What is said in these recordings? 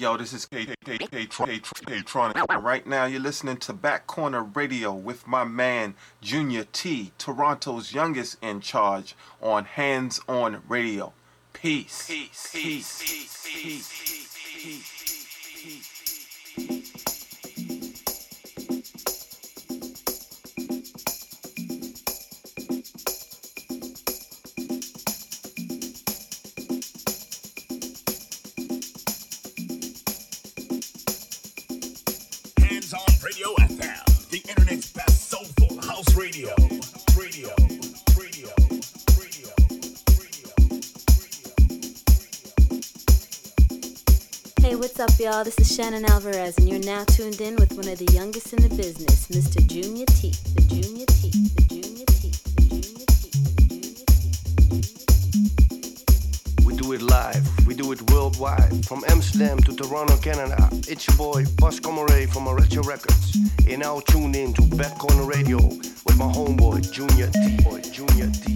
Yo, this is K K K K K K Tronic. Right now, you're listening to Back Corner Radio with my man Junior T, Toronto's youngest in charge on Hands On Radio. Peace. Peace. Peace. Peace. Peace. Peace. Up, y'all? This is Shannon Alvarez, and you're now tuned in with one of the youngest in the business, Mr. Junior T. The Junior T. The Junior T. The Junior T. The Junior T. We do it live. We do it worldwide. From Amsterdam to Toronto, Canada. It's your boy, Bus Comoray from Arrecchio Records. You're now tune in to Back Corner Radio with my homeboy, Junior T. Boy, Junior T.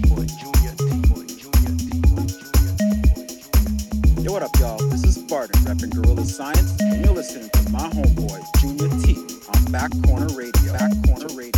Gorilla Science, and you're listening to my homeboy, Junior T, on Back Corner Radio. Back Corner Radio.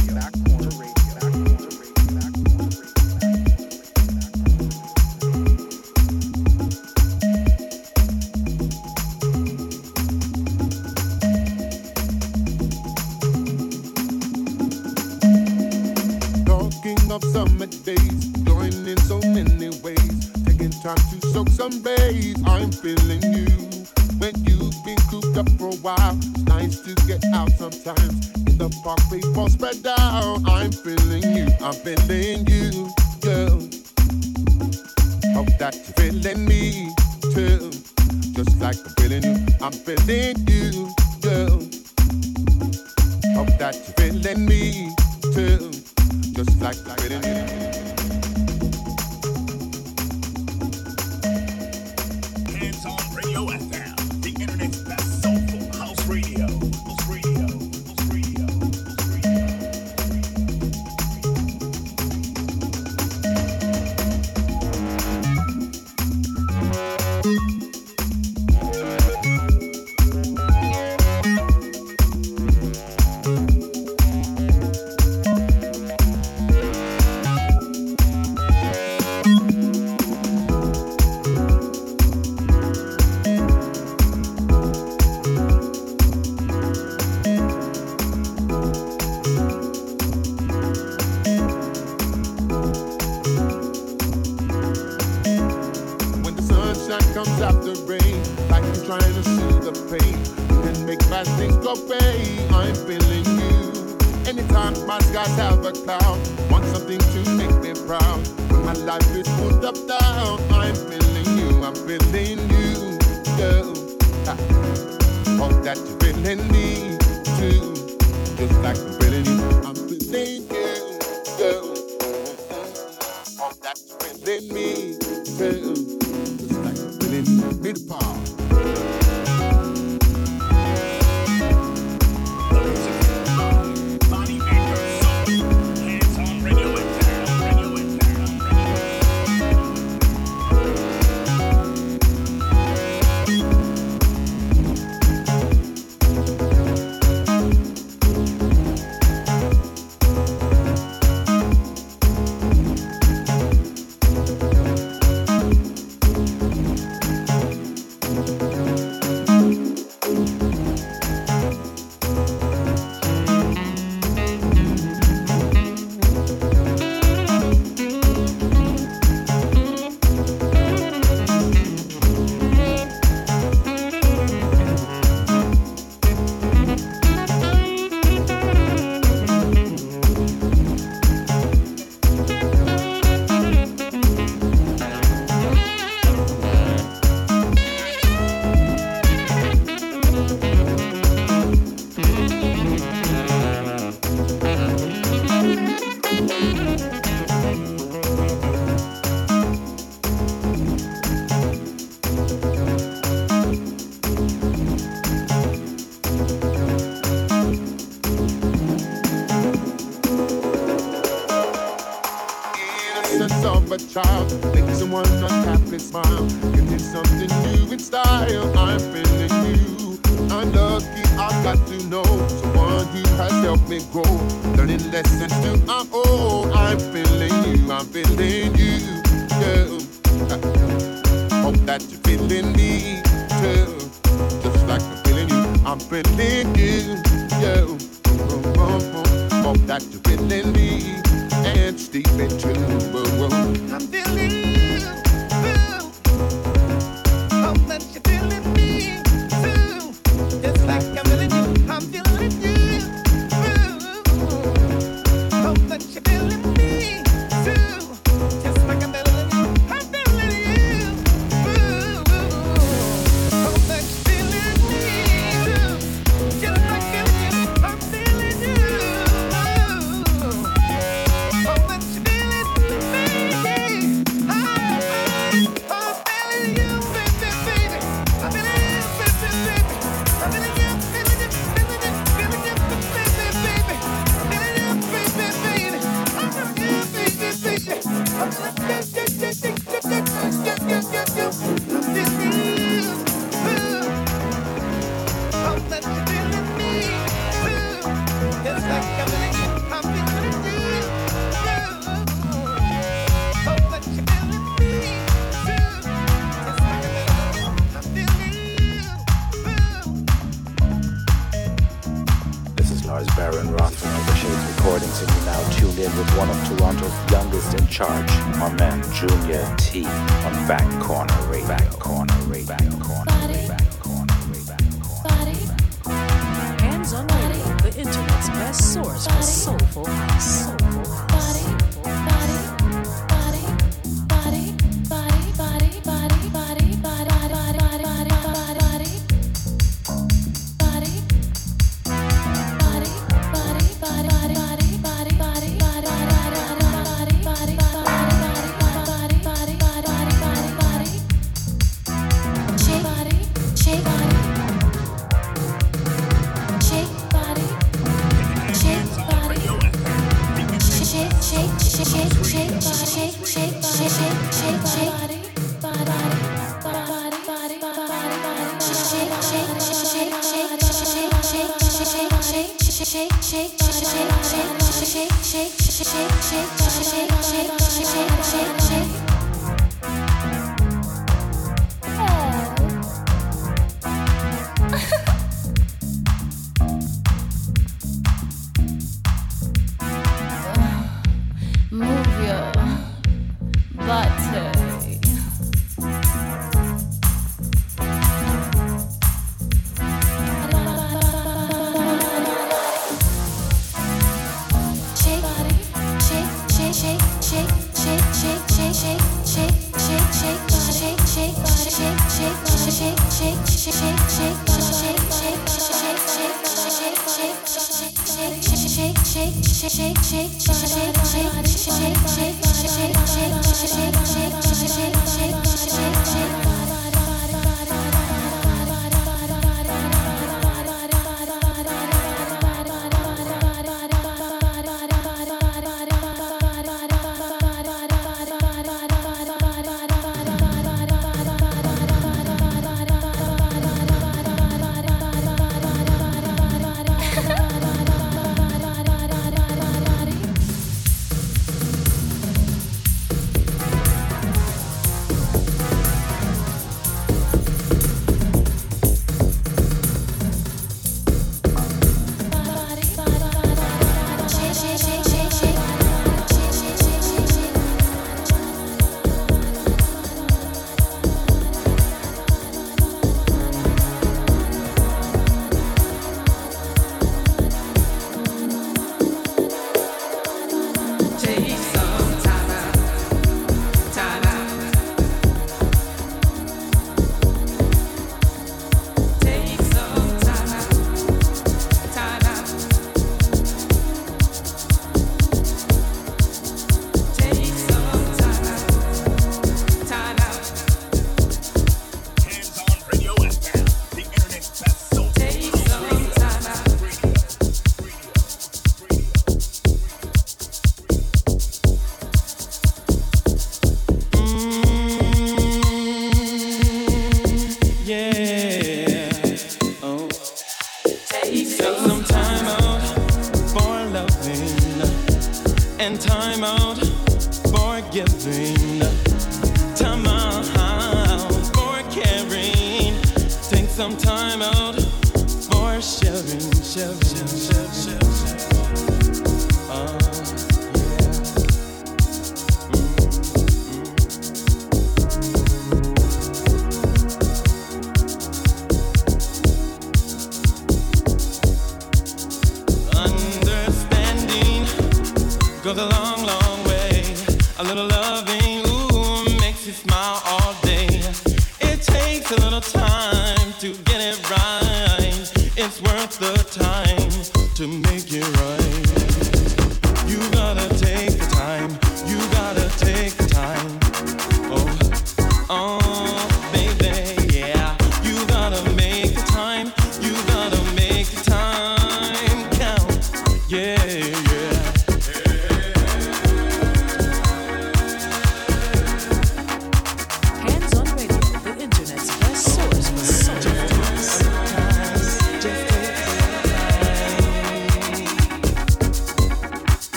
shake.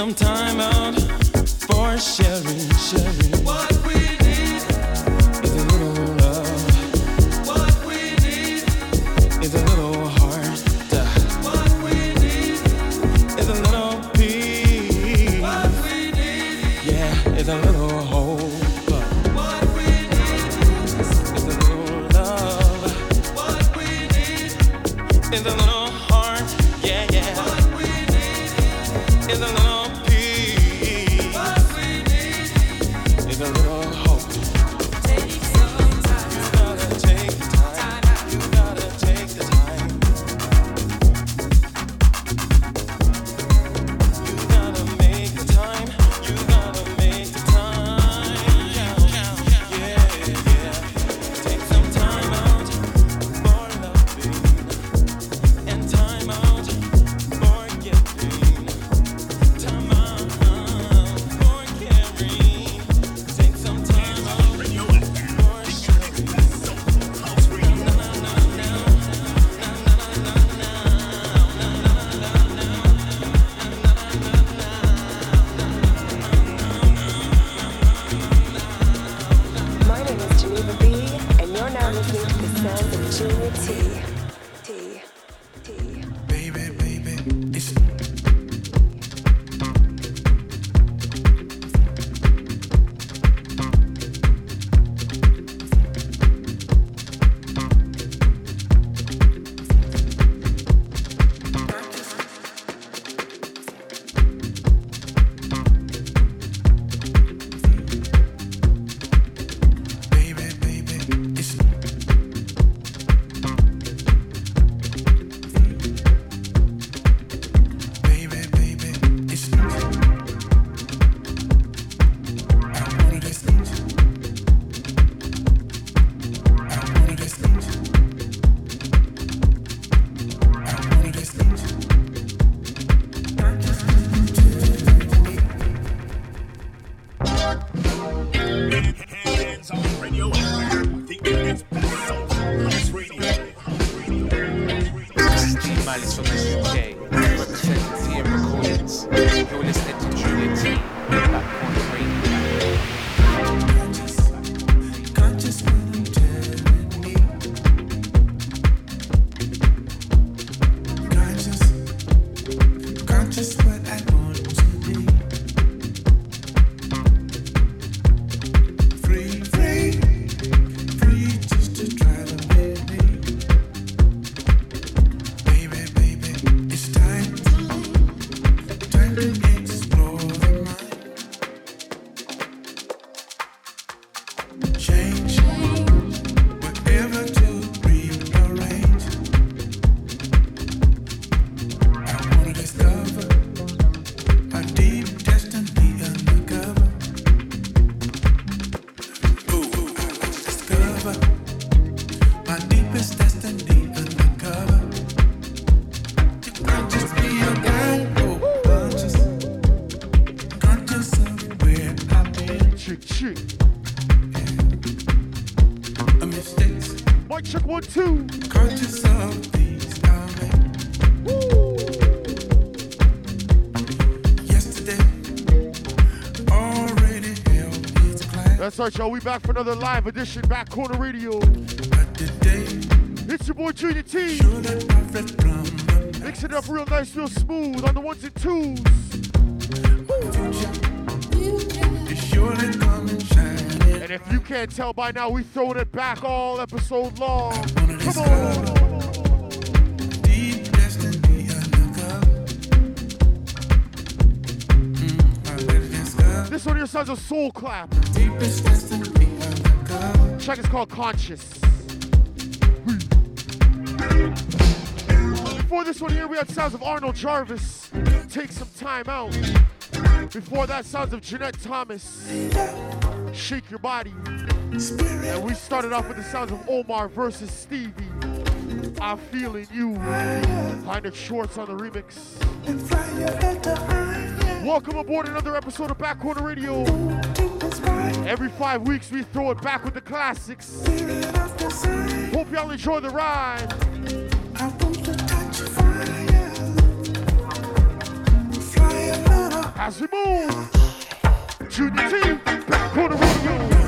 Some time out for sharing, sharing. What we That's y'all. We back for another live edition, Back Corner Radio. It's your boy Junior T. Mixing it up real nice, real smooth on the ones and twos. And if you can't tell by now, we throwing it back all episode long. Come on. Sounds a soul clap. Is called Conscious. Before this one here, we had sounds of Arnold Jarvis. Take some time out. Before that, sounds of Jeanette Thomas. Shake your body. And we started off with the sounds of Omar versus Stevie. I'm feeling you. It shorts on the remix. Welcome aboard another episode of Back Corner Radio. Every five weeks we throw it back with the classics. Hope y'all enjoy the ride. As we move, Junior T, Back Corner Radio.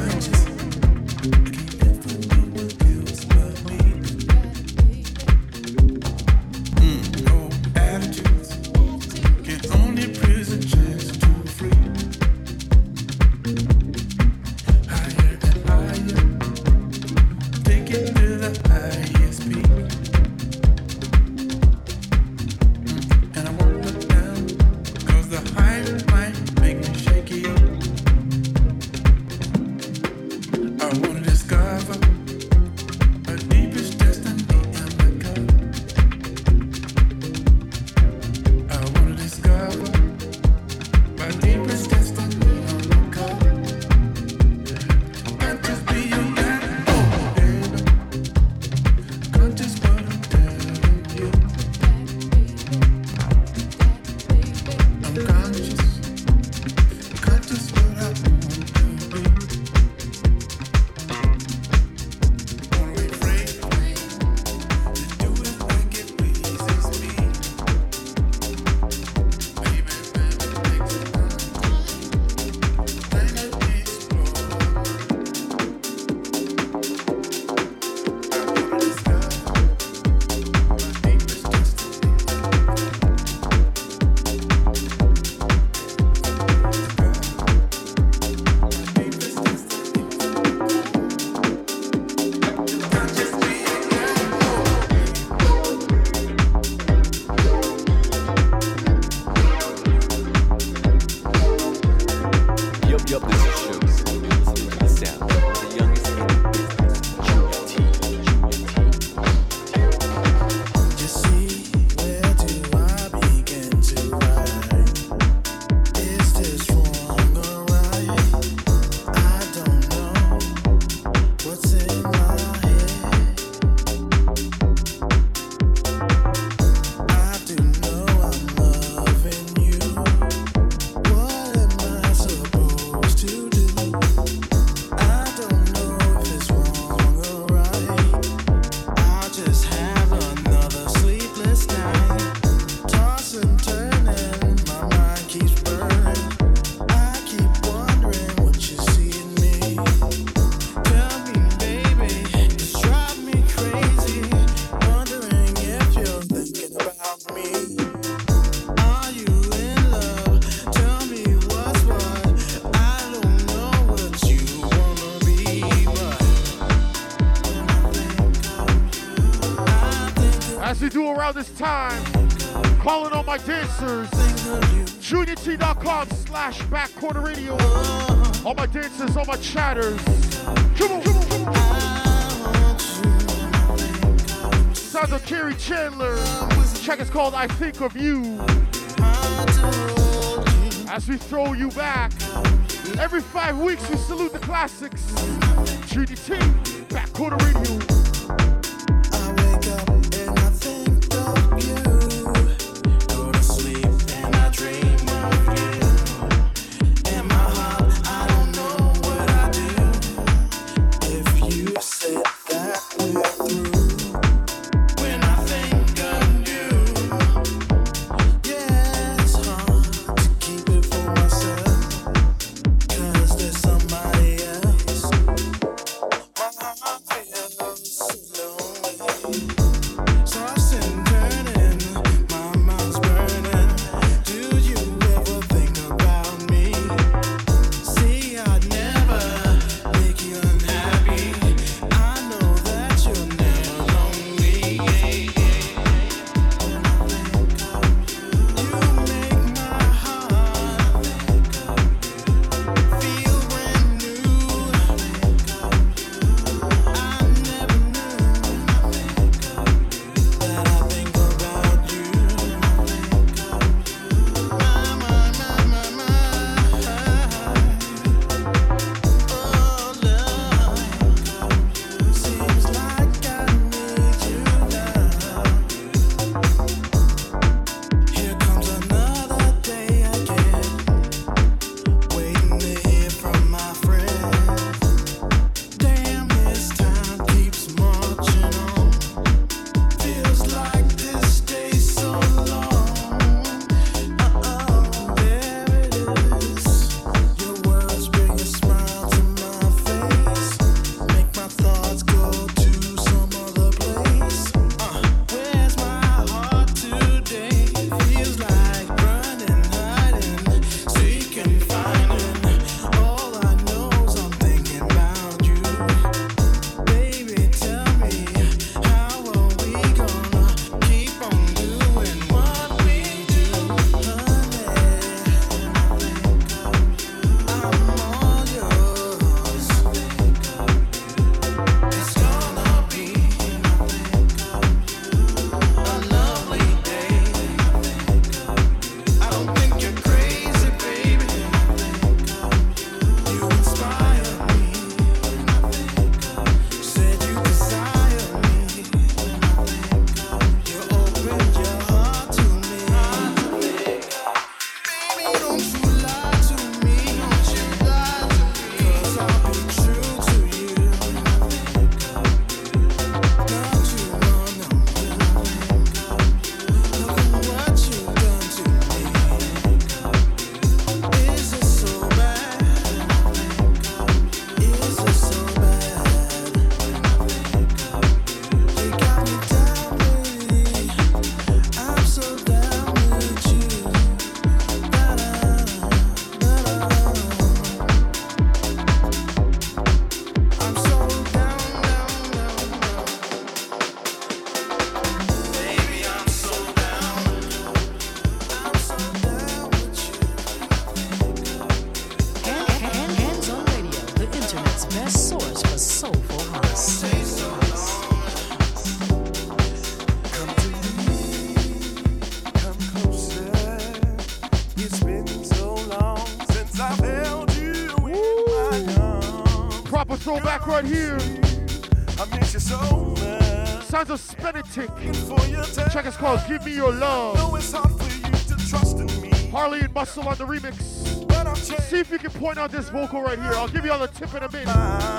My dancers. JuniorT.com slash back corner radio. All my dancers, all my chatters. Come on, come on, come on. Sounds of Chandler. Check is called I Think of You. As we throw you back. Every five weeks we salute the classics. GDT, back corner radio. Right here. I miss you so much. Sounds of Spenitic. Check is called Give Me Your Love. Harley and Muscle on the remix. See if you can point out this vocal right here. I'll give you all the tip in a minute.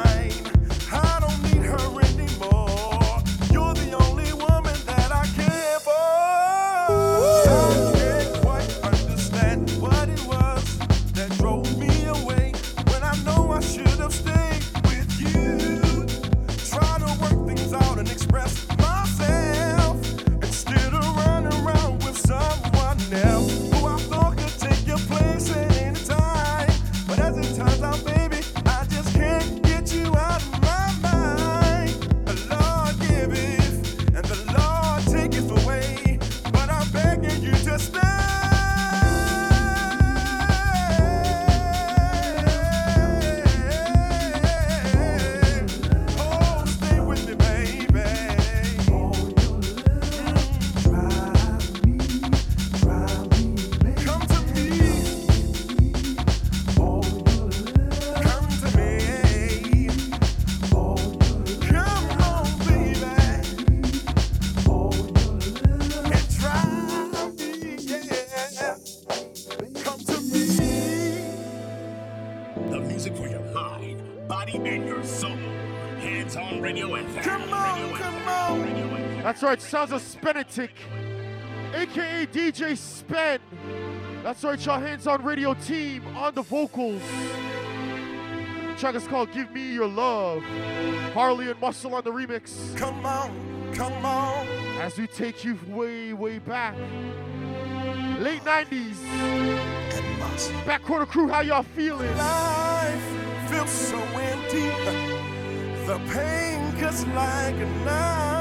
Right, sounds of Spenetic, aka DJ Spen. That's right, y'all hands on radio team on the vocals. The track is called Give Me Your Love. Harley and Muscle on the remix. Come on, come on. As we take you way, way back. Late 90s. Back quarter crew, how y'all feeling? Life feels so empty. The pain cuts like a knife.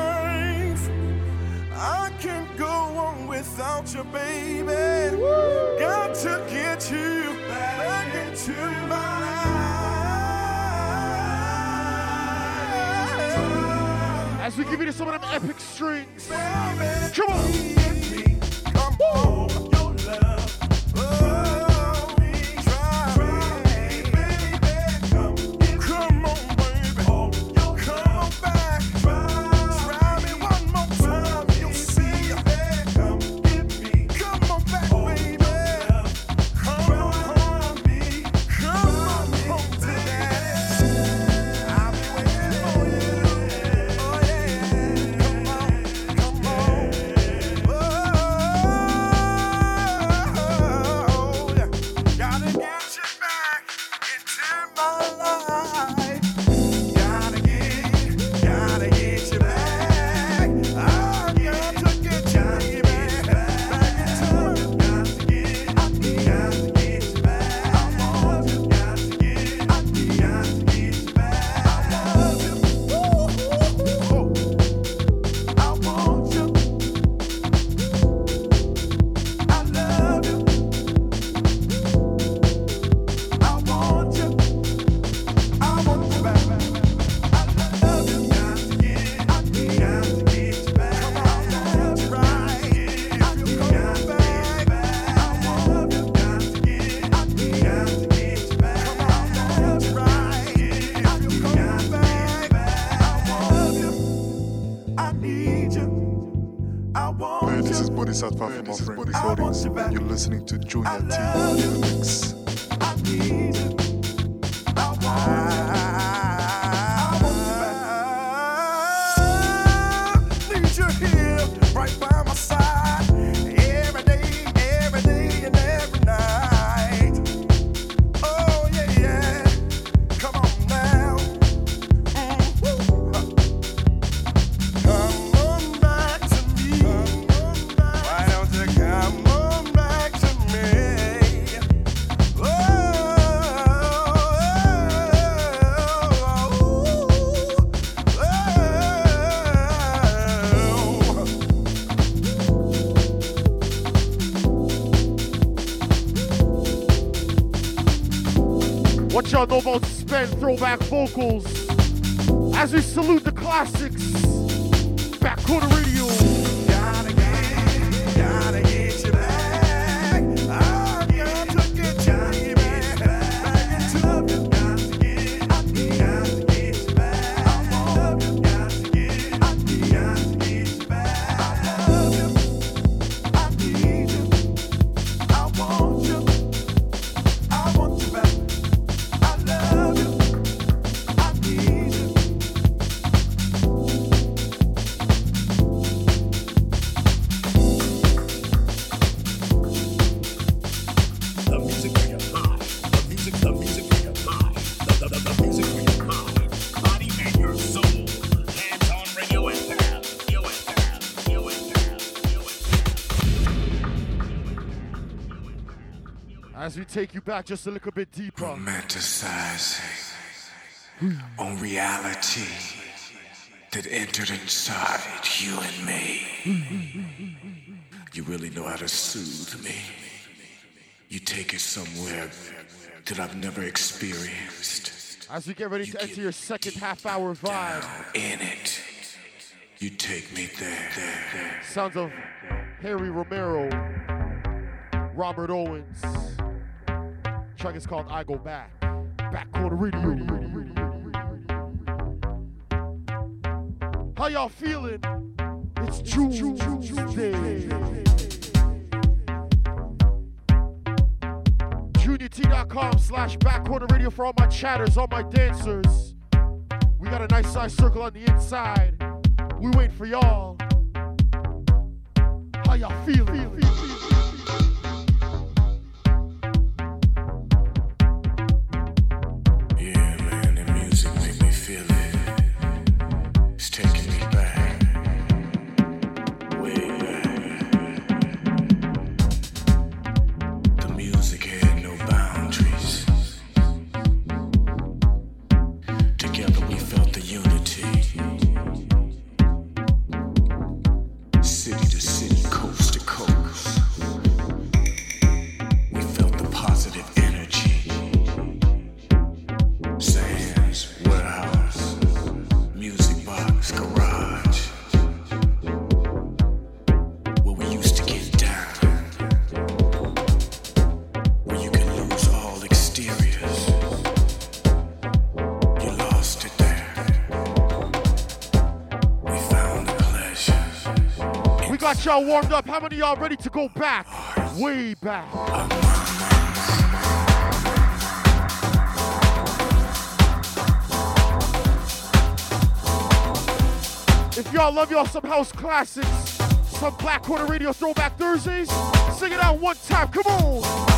Can't go on without you, baby. Got to get you back into my life. As we give you some of them epic strings. Come on. Come on, listening to y'all know about Spen throwback vocals? As we salute the classics. Back corner radio. Take you back just a little bit deeper. romanticizing on reality that entered inside you and me. You really know how to soothe me. You take it somewhere that I've never experienced. As we get ready to enter your second half hour vibe. In it, you take me there, there, there. Sounds of Harry Romero, Robert Owens track is called I Go Back. Back Corner radio. How y'all feeling? It's June, Tuesday. JuniorT.com slash backcorner radio for all my chatters, all my dancers. We got a nice size circle on the inside. We wait for y'all. How y'all feeling? Feel, feel, feel. y'all warmed up. How many y'all ready to go back? Way back. If y'all love y'all some house classics, some Black Quarter Radio Throwback Thursdays, sing it out one time. Come on.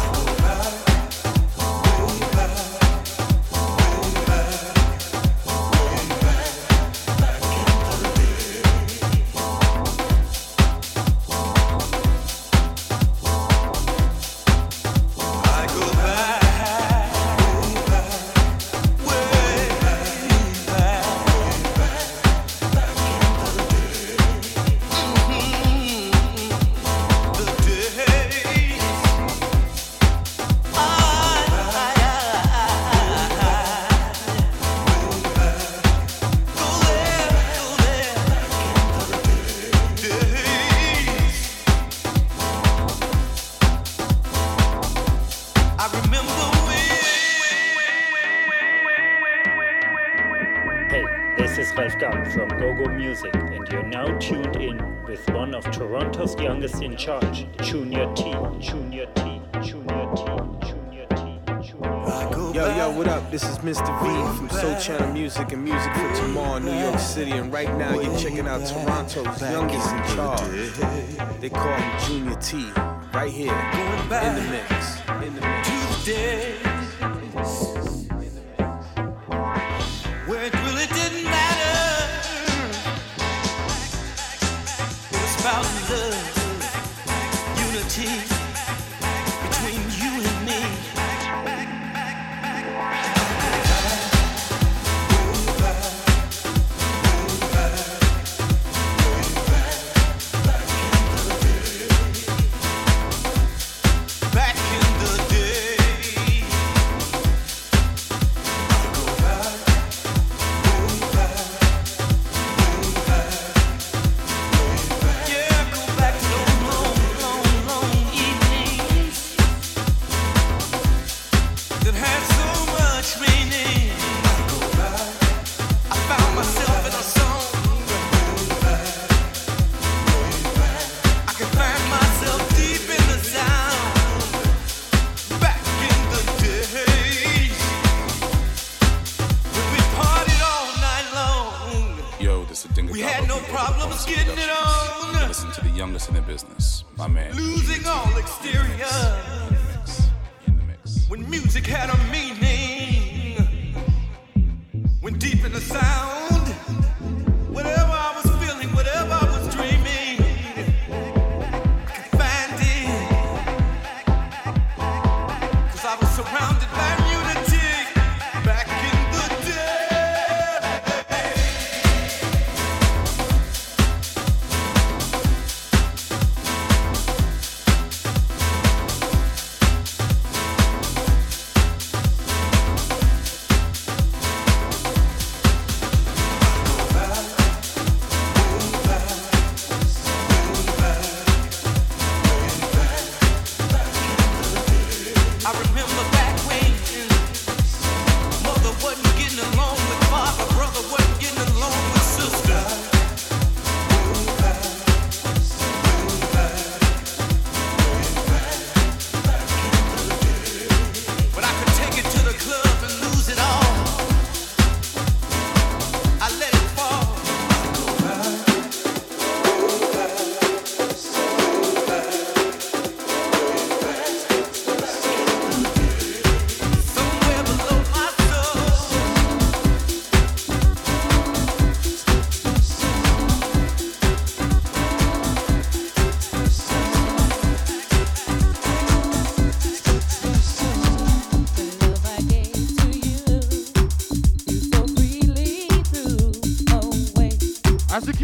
the youngest in charge. Junior T, Junior T, Junior T, Junior T, Junior T. Yo, yo, what up? This is Mr. V from Sole Channel Music and Music for Tomorrow New York City. And right now you're checking out Toronto's youngest in charge. They call him Junior T. Right here in the mix. In the mix.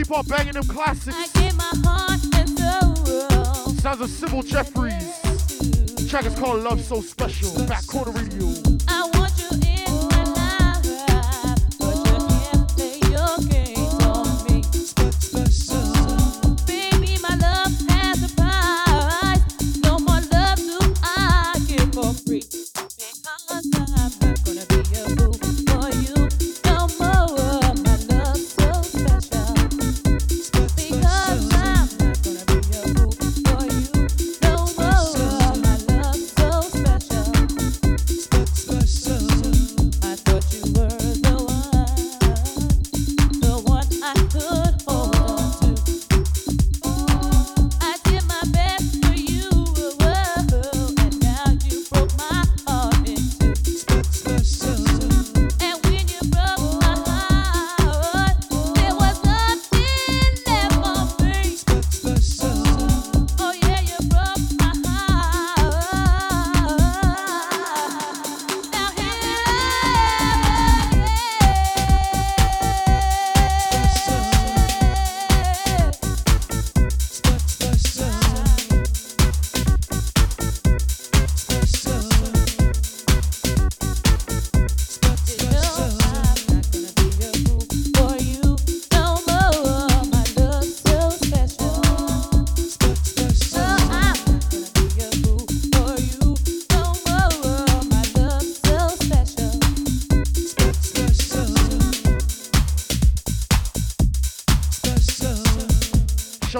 Keep on banging them classics. Sounds of Sybil Jeffries. Track is called Love So Special. Back corner radio.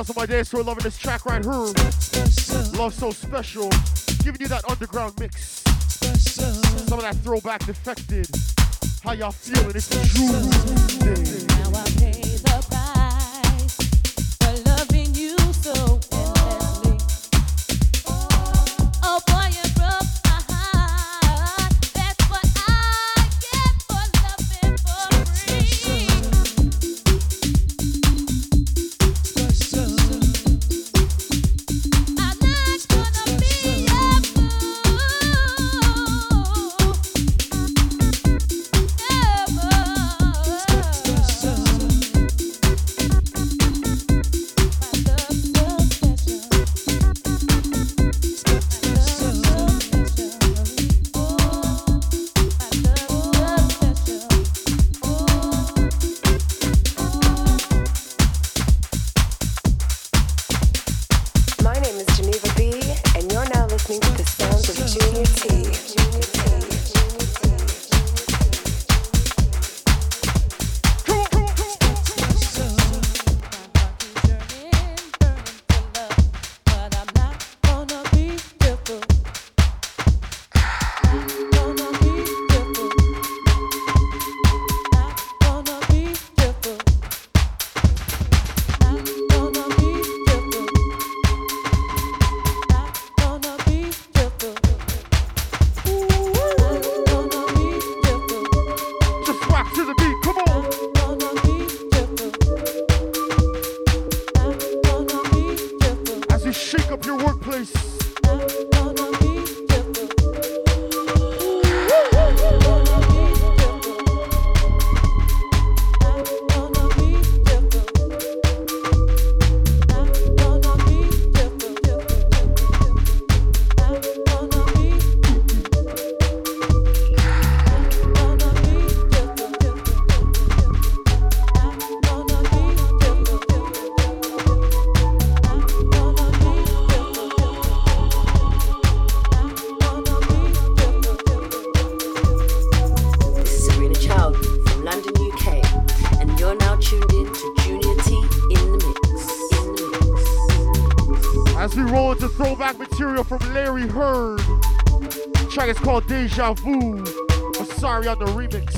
Shouts to my dance for loving this track right here. Love so special. Giving you that underground mix. Some of that throwback defected. How y'all feeling? It's Tuesday. My Deja Vu. Sorry on the remix.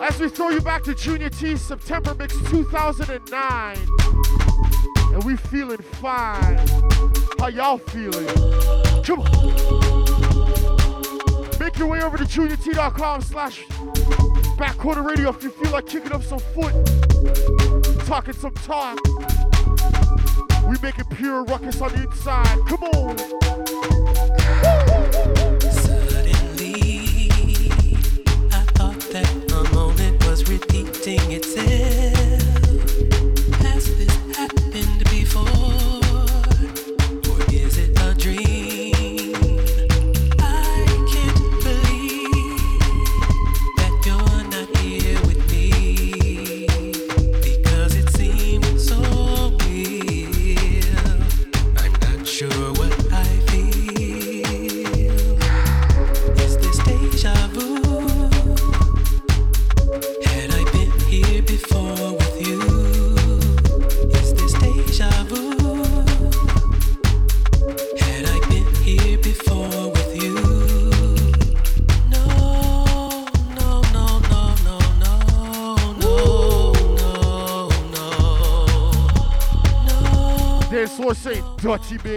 As we throw you back to Junior T September Mix 2009. And we feeling fine. How y'all feeling? Come on. Make your way over to juniort.com slash back corner radio if you feel like kicking up some foot, talking some talk. We make it pure ruckus on the inside. Come on.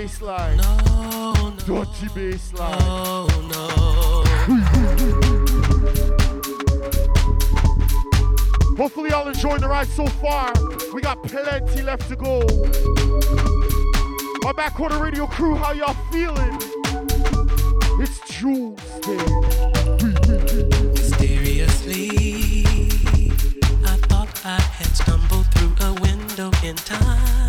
bassline. No, no. Dirty bassline. No, no. Hopefully, y'all enjoying the ride so far. We got plenty left to go. My back backwater radio crew, how y'all feeling? It's Tuesday. Mysteriously, I thought I had stumbled through a window in time.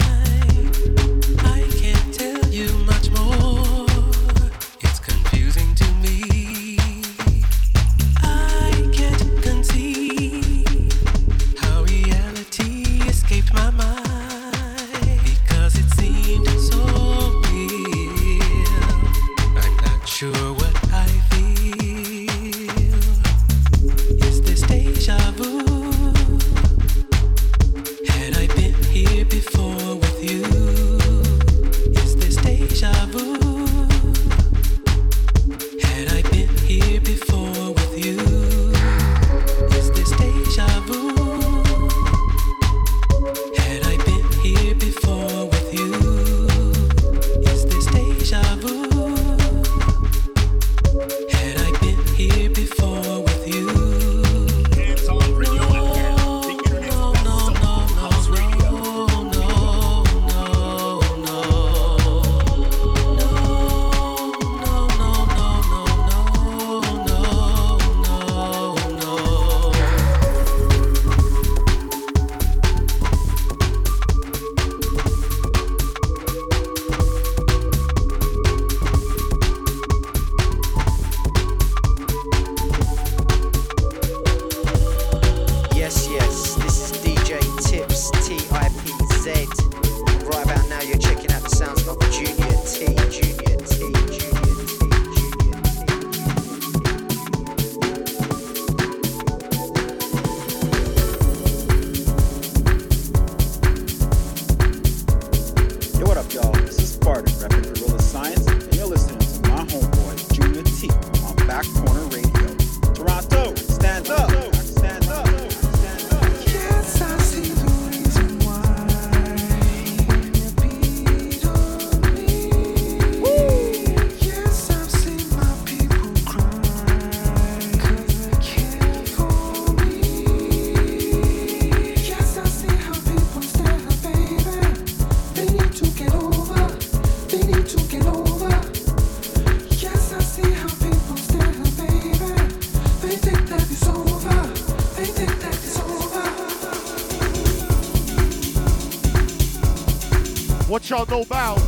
y'all know about.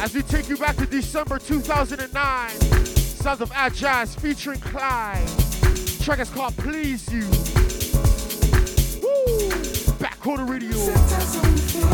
As we take you back to December 2009, sounds of Agile featuring Clyde. Track is called Please You. Woo! Back on radio.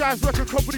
Jazz Record Company.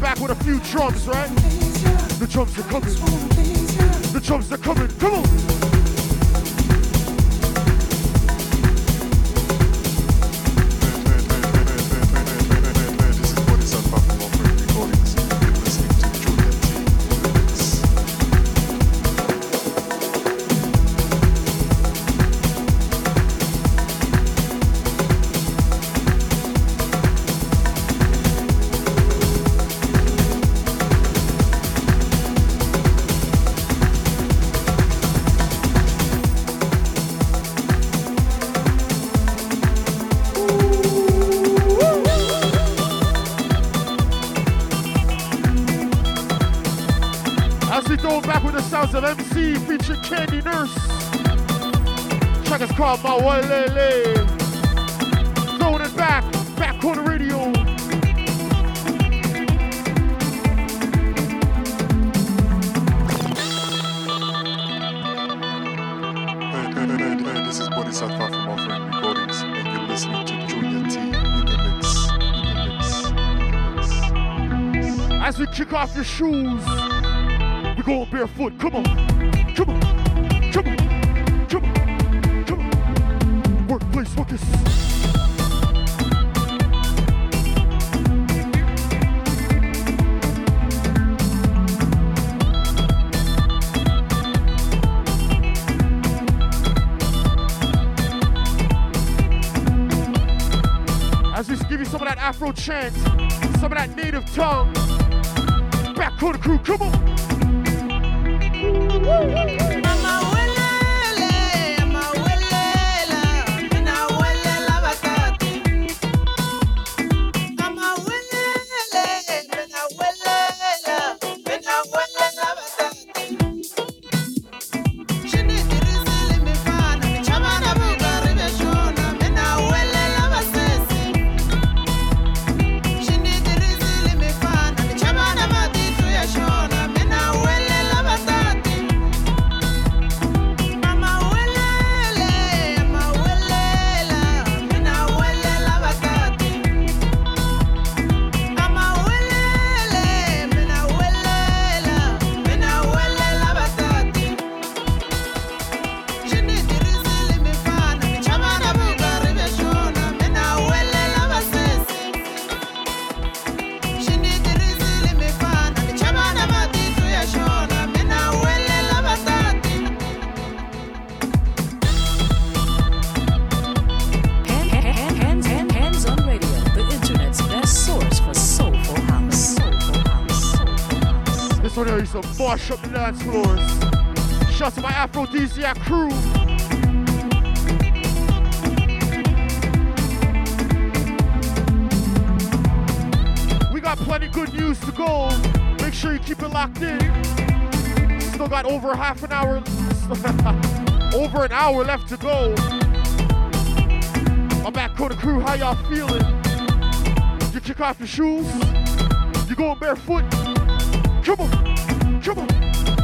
back with a few drums, right? The drums are coming. The drums are coming. Come on. Walele. Throwing it back, back on the radio. Hey, hey, hey, hey, this is from and you're listening to Junior T in the mix. In the mix. As we kick off your shoes, we go barefoot. Come on. chance. Some of that native tongue. Back to the crew, come on. wash up the dance floors. Shout to my aphrodisiac crew. We got plenty good news to go. Make sure you keep it locked in. Still got over half an hour, over an hour left to go. My back Coda crew, how y'all feeling? You kick off your shoes. You going barefoot. Come on. Trouble.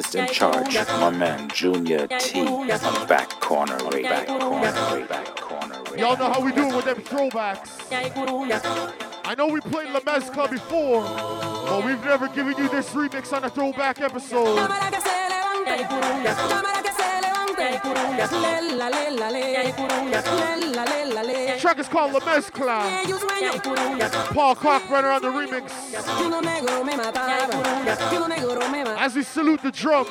Artist in charge, my man Junior T. Back corner, way back corner, way back corner. Way Y'all know how we do it with them throwbacks. I know we played La Mezcla before, but we've never given you this remix on a throwback episode. The track is called La Mezcla. Paul Kalkbrenner on the remix as we salute the drums.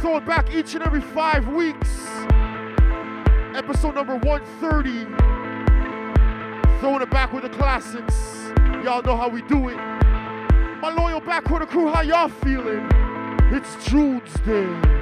It back each and every five weeks. Episode number 130. Throwing it back with the classics. Y'all know how we do it. My loyal back corner crew, how y'all feeling? It's June's Day.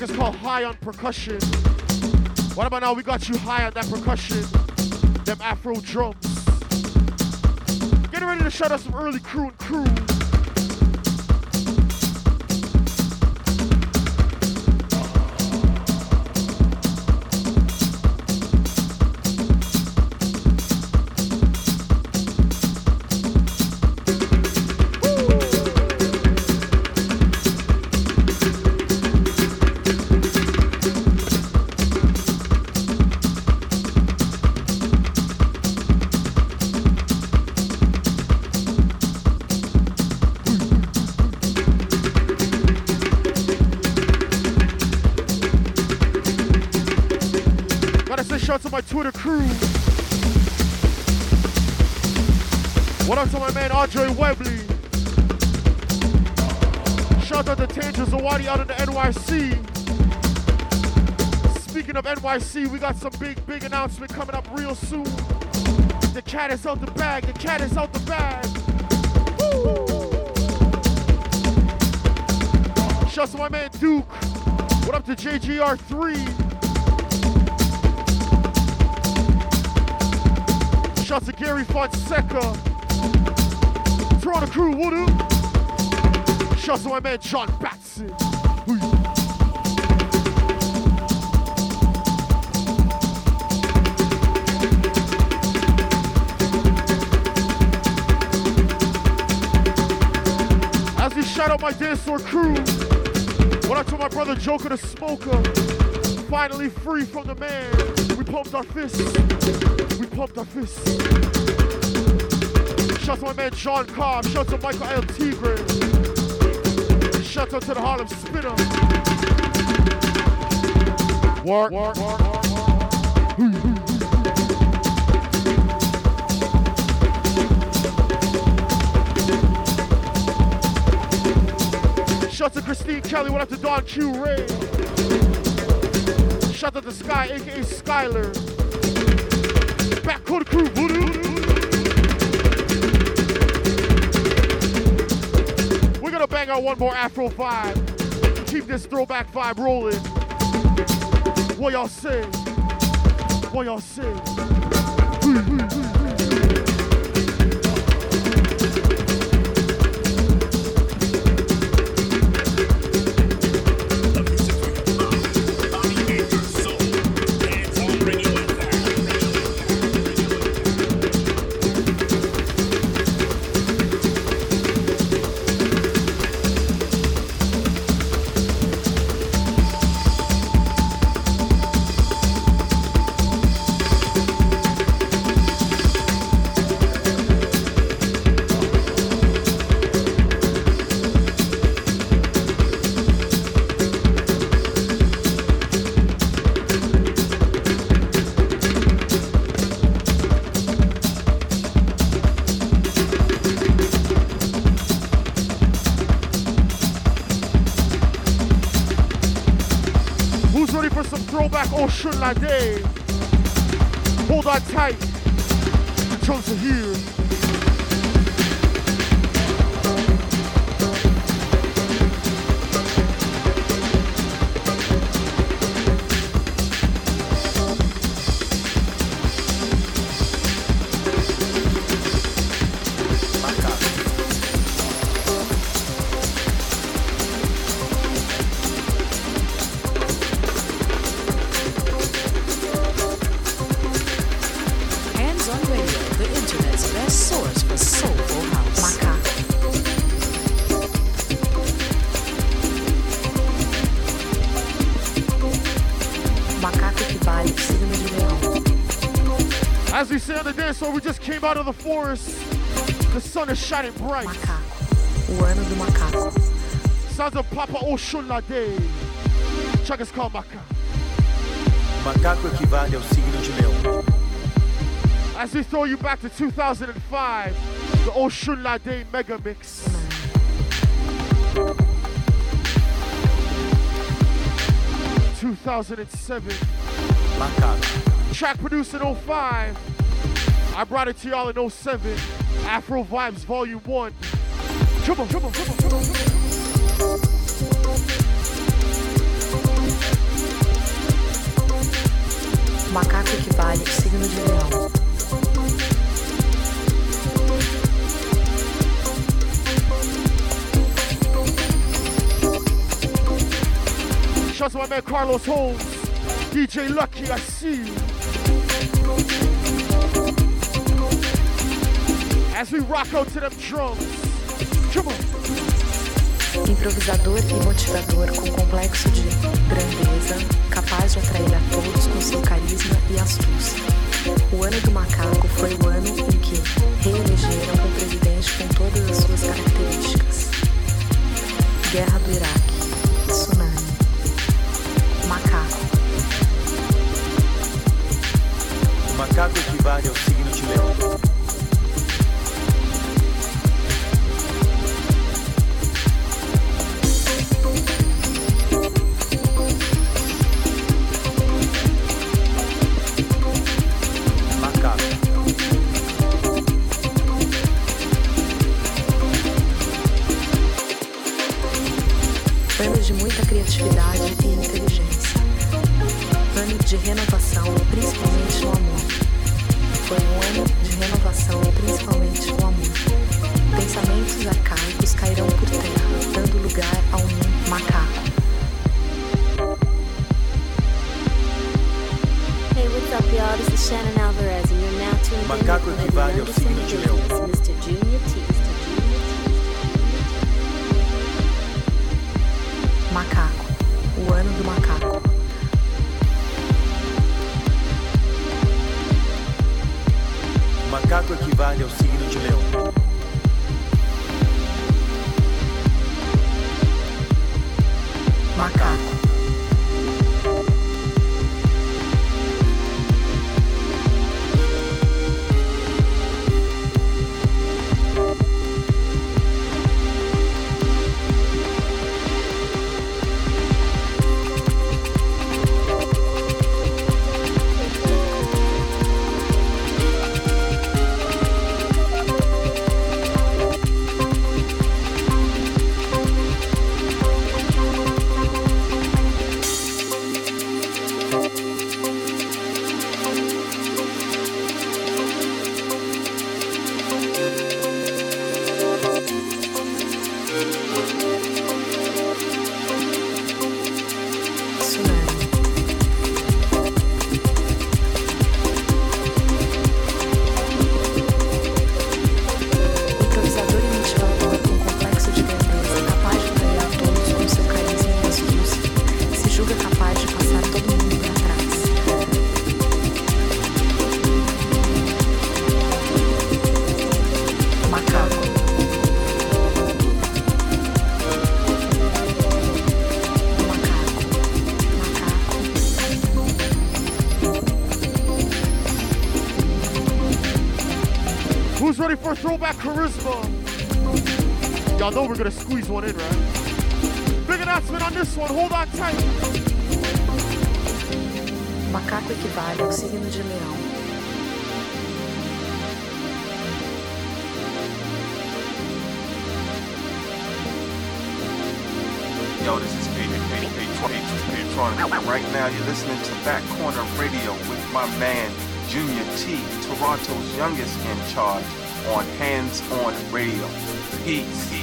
Is called High on Percussion. What about now? We got you high on that percussion, them Afro drums. Getting ready to shout out some early crew and crew. Twitter crew. What up to my man Andre Webley? Shout out to Tanger Zawadi out in the NYC. Speaking of NYC, we got some big, big announcement coming up real soon. The cat is out the bag. The cat is out the bag. Woo! Shout out to my man Duke. What up to JGR3? Shout out to Gary Fonseca. Toronto crew, what up? Shout out to my man John Batson. As we shout out my dance floor crew. What I told my brother Joker the Smoker, finally free from the man. We pumped our fists. We pumped our fists. Shout out to my man John Cobb. Shout out to Michael L. Tigre. Shout out to the Harlem Spinner. Work, work, work. Shout out to Christine Kelly. What up to Don Q Ray? Shout out to Sky, aka Skyler. Crew. We're gonna bang out one more Afro vibe. Keep this throwback vibe rolling. What y'all say? What y'all say? Who's Hold on tight. The tones out of the forest. The sun is shining bright. O ano do macaco. Sounds of Papa Osunlade. Check is called Maca. Macaco equivale ao signo de leão. As we throw you back to 2005, the Osunlade Mega Mix. Two thousand and seven. Track produced in 05. I brought it to y'all in 07. Afro Vibes Volume 1. Come on, come on, come on, come on, come on. Macaco que vale, signo de leão. Shout out to my man Carlos Holmes. DJ Lucky, I see you. As we rock out to them drums. Come on. Improvisador e motivador com complexo de grandeza, capaz de atrair a todos com seu carisma e astúcia. O ano do macaco foi o ano em que reelegeram um presidente com todas as suas características. Guerra do Iraque, tsunami, macaco, Macaco equivale ao signo de leão. Gonna one in, right? Big announcement on this one. Hold on tight. Macaco equivale ao signo de leão. Yo, this is Patron. Right now, you're listening to Back Corner Radio with my man, Junior T, Toronto's youngest in charge, on Hands On Radio. Peace.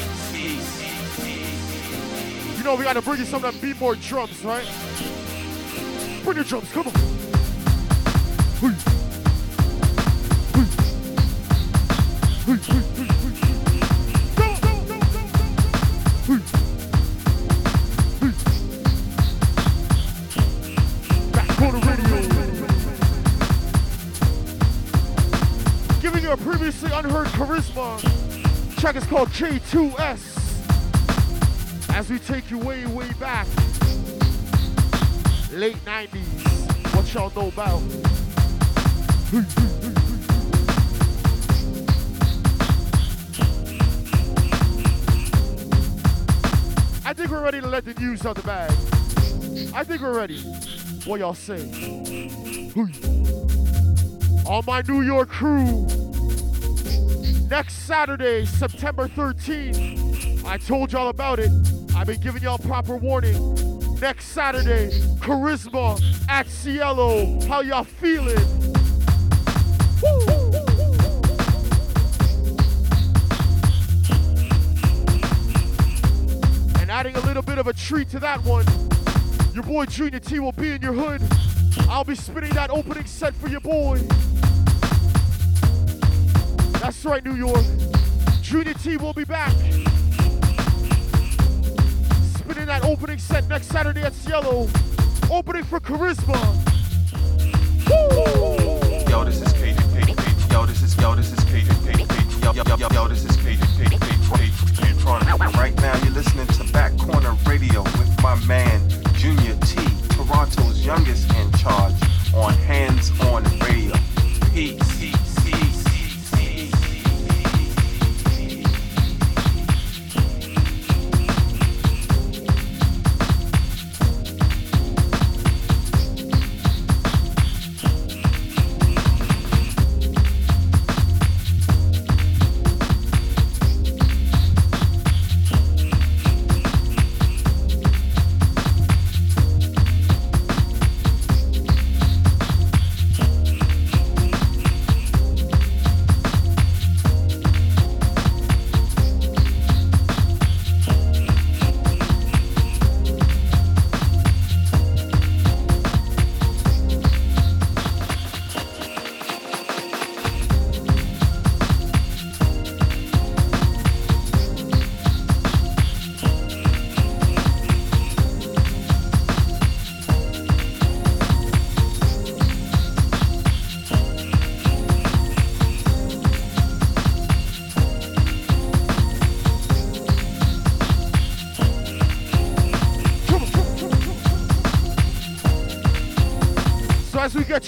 Know we gotta bring you some of them beat more drums, right? Bring your drums, come on. Hey. Hey. Hey, previously unheard Karizma. Track is called K2S. As we take you way, way back. Late 90s. What y'all know about? I think we're ready to let the news out the bag. I think we're ready. What y'all say? On my New York crew. Next Saturday, September 13th. I told y'all about it. I've been giving y'all proper warning. Next Saturday, Karizma at Cielo. How y'all feeling? And adding a little bit of a treat to that one, your boy Junior T will be in your hood. I'll be spinning that opening set for your boy. That's right, New York. Junior T will be back. Opening set next Saturday at Cielo. Opening for Karizma. Woo! Yo, this is K. Yo, this is yo, this is K. Yo, yo, yo, yo, this is K. Patron. Right now, you're listening to Back Corner Radio with my man Junior T, Toronto's youngest in charge, on Hands On Radio. Peace.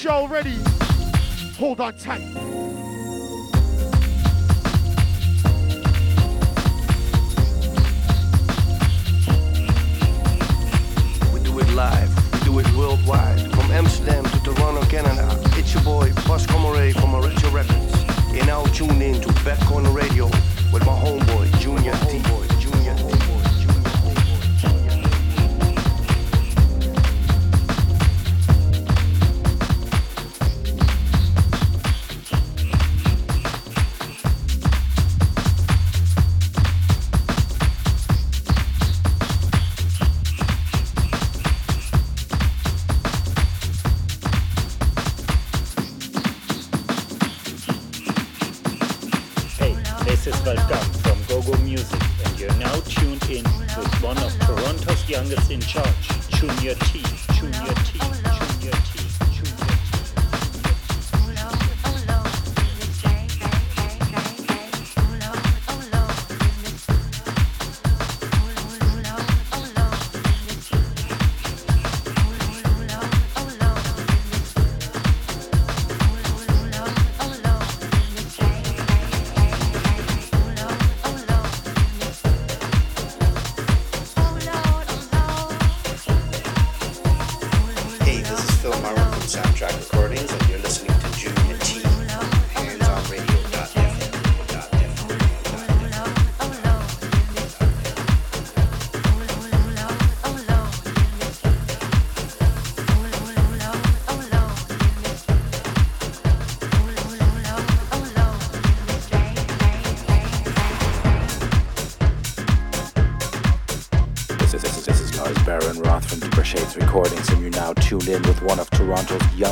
y'all ready, hold on tight.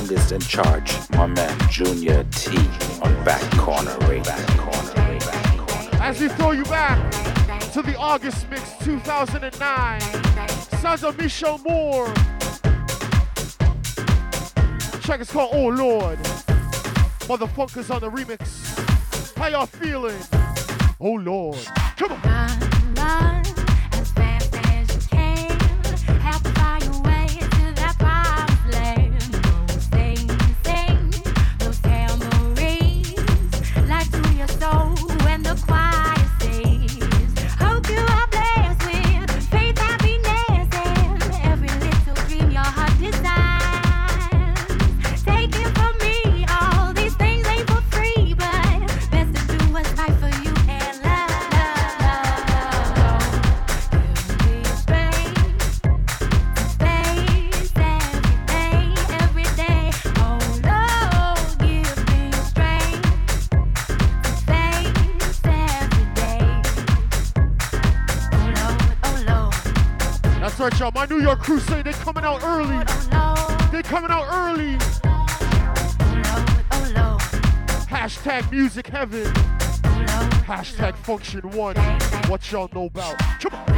Youngest in Charge, my man Junior T on Back Corner Ray. Back Corner Ray. Back Corner. As we throw you back to the August mix 2009, sons of Michelle Moore. Check is called Oh Lord. Motherfuckers on the remix. How y'all feeling? Oh Lord. Come on. Crusade, they coming out early. They coming out early. Hashtag music heaven. Hashtag function one. What y'all know about? Come on.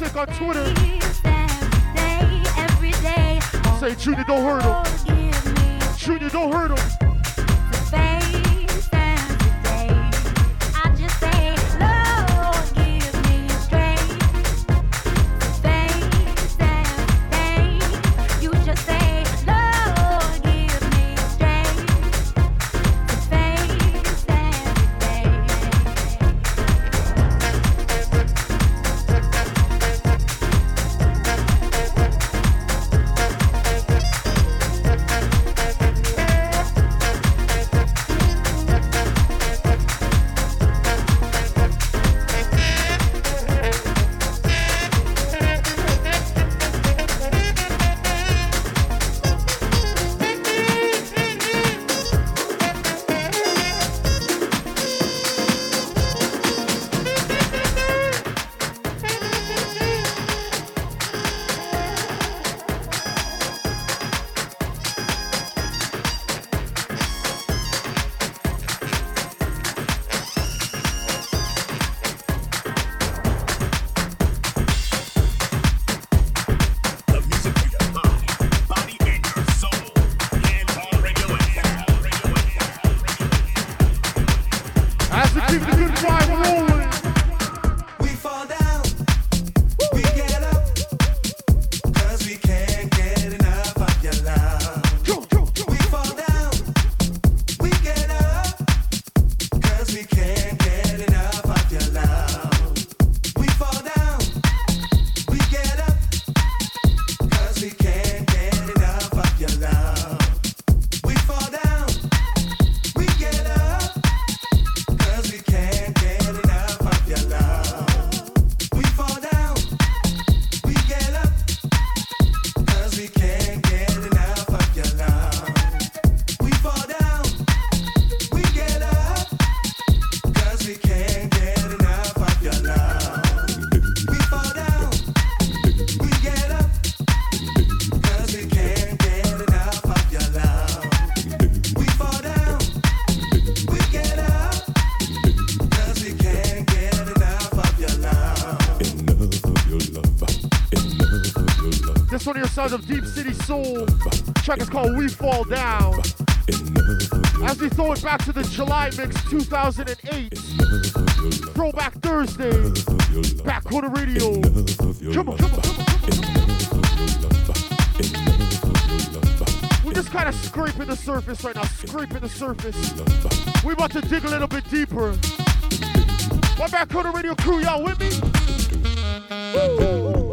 sick on Twitter. Say, Junior, don't hurt him. Junior, don't hurt him. of deep city soul. check. track is called We Fall Down. As we throw it back to the July mix 2008, Throwback Thursday, Back Corner Radio. Come on, come on, come on. We're just kind of scraping the surface right now, scraping the surface. We're about to dig a little bit deeper. My Back Corner Radio crew, y'all with me? Woo!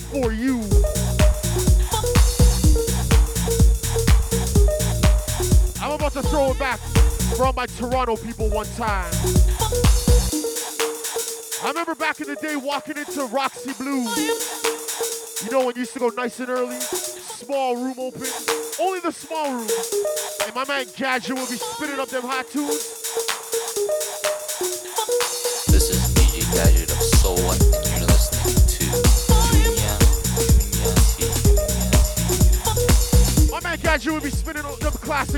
for you. I'm about to throw it back from my Toronto people one time. I remember back in the day walking into Roxy Blue. You know when you used to go nice and early? Small room open. Only the small room. And my man Gadget would be spitting up them hot tunes.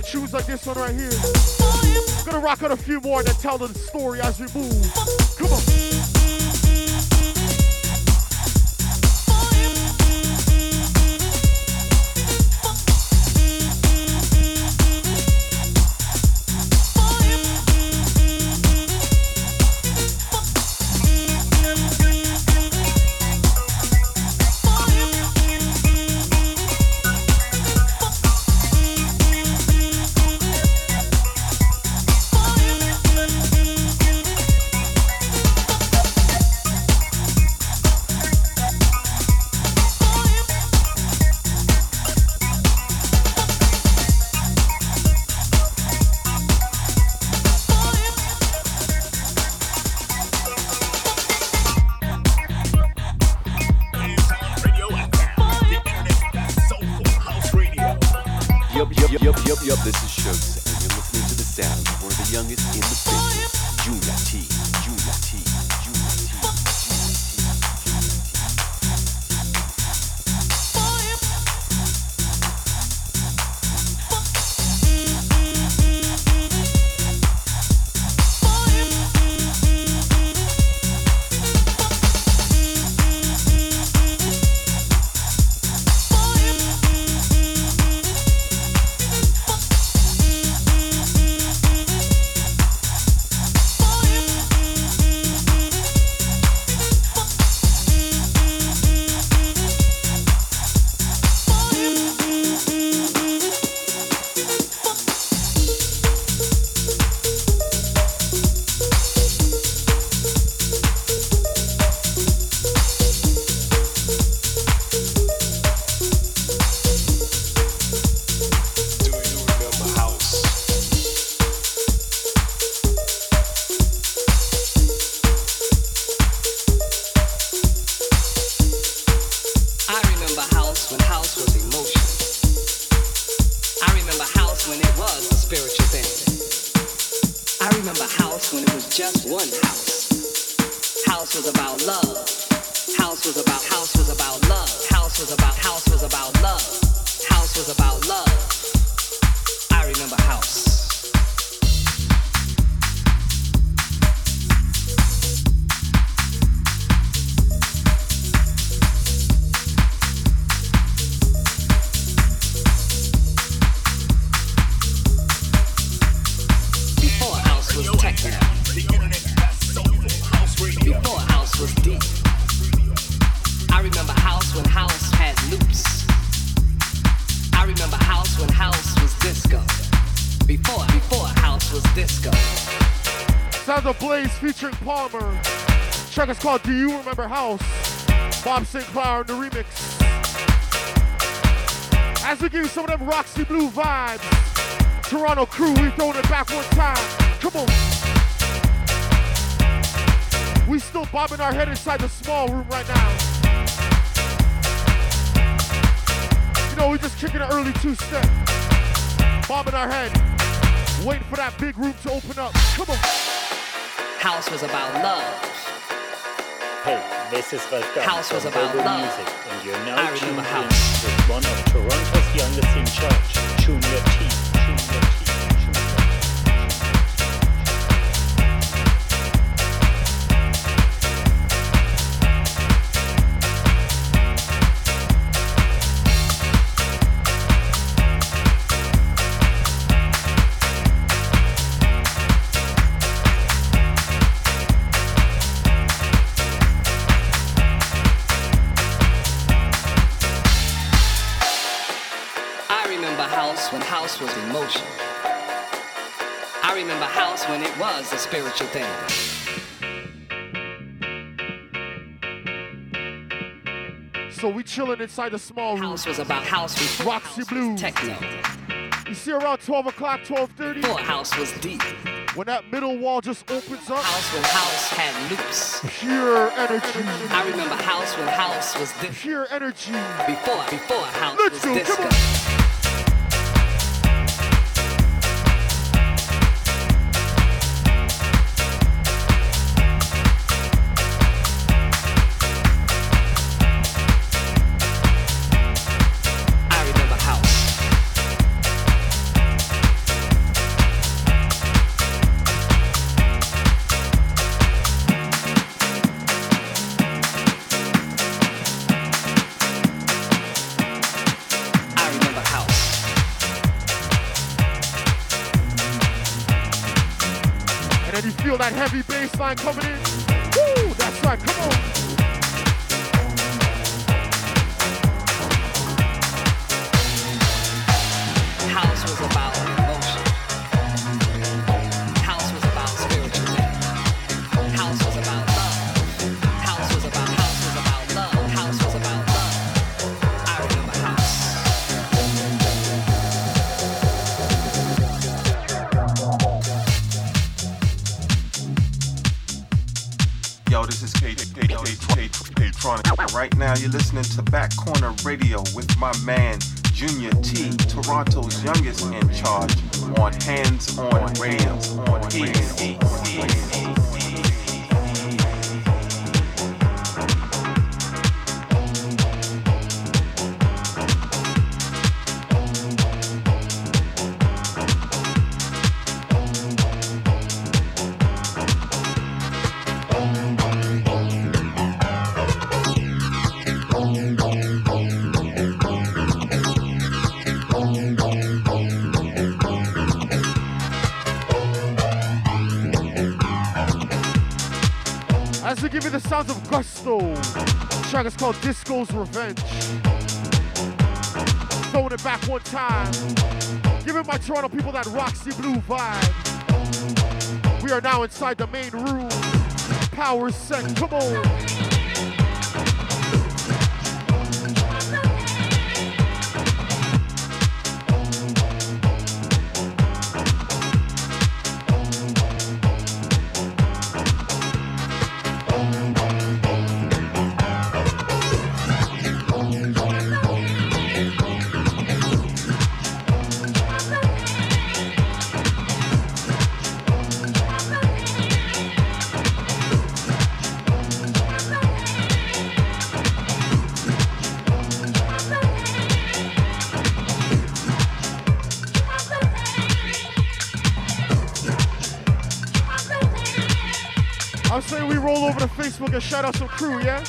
Tunes like this one right here. Gonna rock out a few more then tell the story as we move. When it was a spiritual thing. I remember house when it was just one house. House was about love. House was about house was about love. House was about house was about love. House was about love. I remember house. Blaze featuring Palmer. Track is called Do You Remember House? Bob Sinclar in the remix. As we give you some of them Roxy Blue vibes. Toronto crew, we throwing it back one time. Come on. We still bobbing our head inside the small room right now. You know, we just kicking an early two-step. Bobbing our head. Waiting for that big room to open up. Come on. House was about love. Hey, this is Ralph Gunn House was about Global love. Music, and you're now I remember house. with one of Toronto's youngest in charge, Junior T. it a spiritual thing. So we chilling inside the small room. House was about house before Roxy Blue. techno. You see around 12 o'clock, 12.30? Before house was deep. When that middle wall just opens up. House when house had loops. Pure energy. I remember house when house was disco. Pure energy. Before before house Let's was go, disco. Toronto's youngest in charge, on Hands On Radio. On Peace. As we give you the sounds of gusto, the track is called Disco's Revenge. Throwing it back one time. Giving my Toronto people that Roxy Blue vibe. We are now inside the main room. Power set, come on. Facebook and shout out some crew, yeah?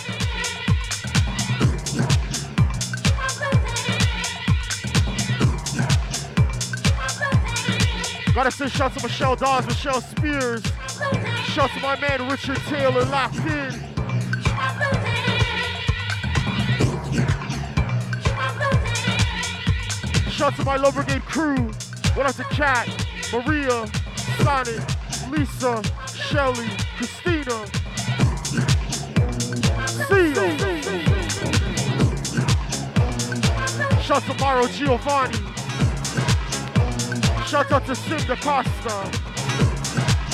Gotta say shout out to Michelle Dawes, Michelle Spears. Shout to my man Richard Taylor locked in. Shout to my Love Brigade crew. What up to Kat, Maria, Sonic, Lisa, Shelly, Christina. Shout out to Mauro Giovanni. Shout out to Sim Costa.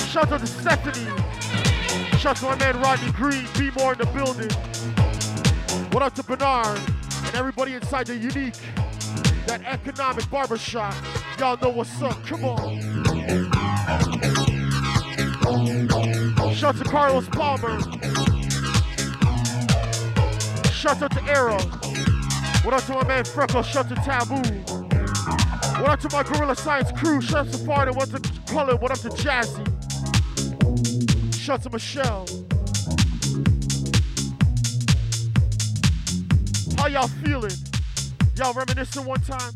Shout out to Stephanie. Shout to my man Rodney Green. Be more in the building. What up to Bernard and everybody inside the unique, that economic barbershop. Y'all know what's up. Come on. Shout out to Carlos Palmer. Shout out to Arrow. What up to my man Freckle? Shout to Taboo. What up to my Gorilla Science crew? Shout out to Fard what up to Color? What up to Jazzy? Shout to Michelle. How y'all feeling? Y'all reminiscing one time?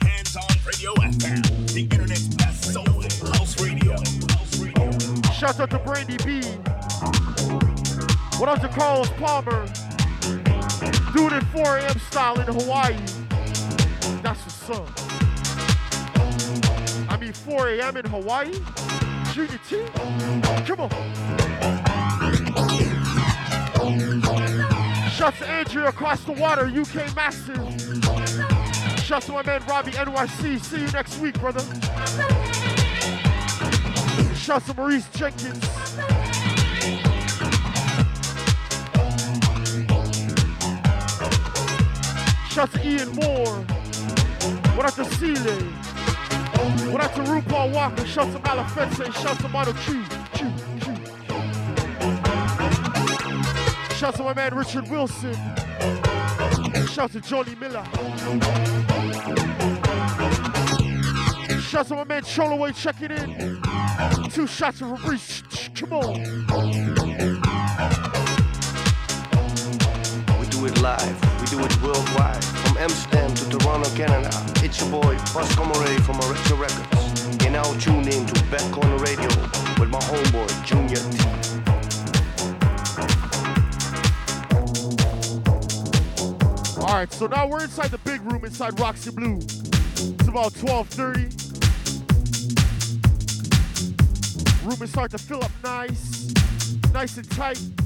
Hands on Radio FM, the internet's best soulful house radio. Shout out to Brandy B. What up to Carlos Palmer? Doing it 4 a.m. style in Hawaii. That's what's up. I mean 4 a.m. in Hawaii? Junior T? Come on. Shout to Andrea across the water, UK Massive. Shout to my man Robbie NYC. See you next week, brother. Shout to Maurice Jenkins. Shout to Ian Moore. What up to Seeley? What up to RuPaul Walker? Shout to Malafense. Shout to Mono Q. Q, Q. Shout to my man Richard Wilson. Shout to Johnny Miller. Shout to my man Cholaway checking in. Two shots of Fabrice. Come on. We do it live, do it worldwide. From Amsterdam to Toronto, Canada. It's your boy, Bosco Moray from Orecho Records. You're now tuned in to Back Corner Radio with my homeboy Junior T. All right, so now we're inside the big room inside Roxy Blue. It's about 12:30. Room is starting to fill up nice, nice and tight.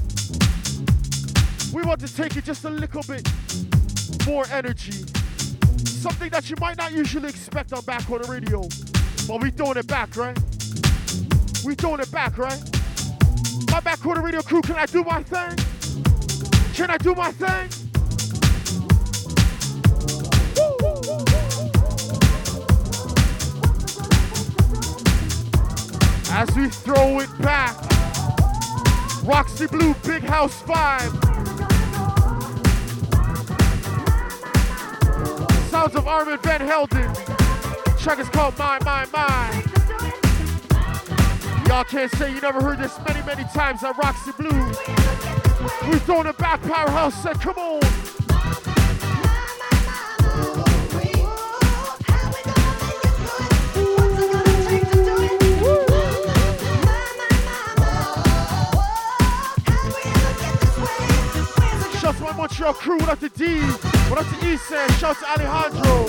We want to take it just a little bit more energy. Something that you might not usually expect on Back on the Radio. But we throwing it back, right? We throwing it back, right? My Back Corner Radio crew, can I do my thing? Can I do my thing? As we throw it back, Roxy Blue, Big House 5. Sounds of Armand Van Helden. Track is called My, My, My. Y'all can't say you never heard this many, many times at Roxy Blue. We throwing it back, Powerhouse said, come on. To my Montreal crew, up to D, what up to Isan, shouts to Alejandro.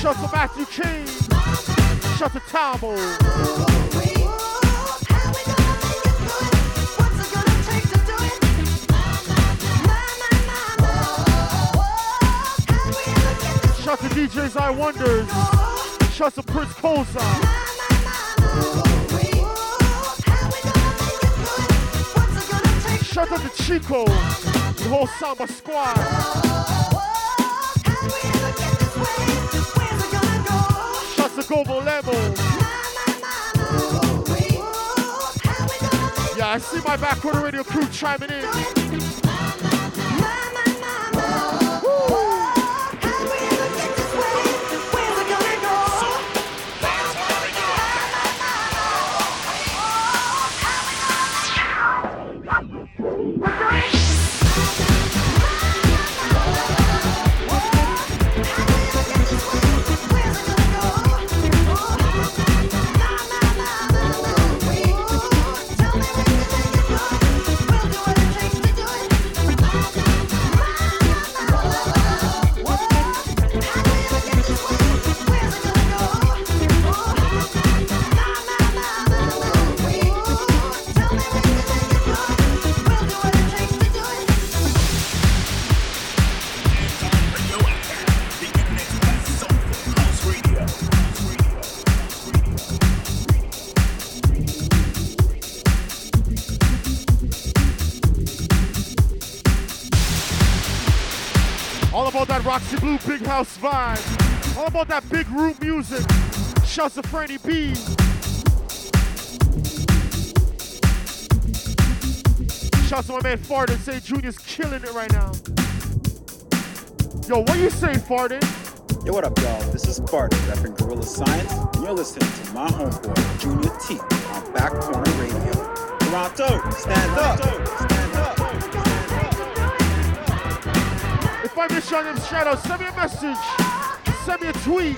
Shout to Matthew King. Shout to Tabo. Shout to DJ's I Wonders. Shout to Prince Koza. Shout out to Chico, the whole Samba squad. Shout to Gobo Lemo. Yeah, I see my Back Corner Radio crew chiming in. House vibe. All about that big room music. Shouts to Franny B. Shouts to my man Farden. Say Junior's killing it right now. Yo, what you say, Farden? Yo, what up, y'all? This is Spartan, repping Gorilla Science, and you're listening to my homeboy, Junior T, on Back Corner Radio. Toronto, stand up! If I miss you on shout outs, send me a message. Send me a tweet.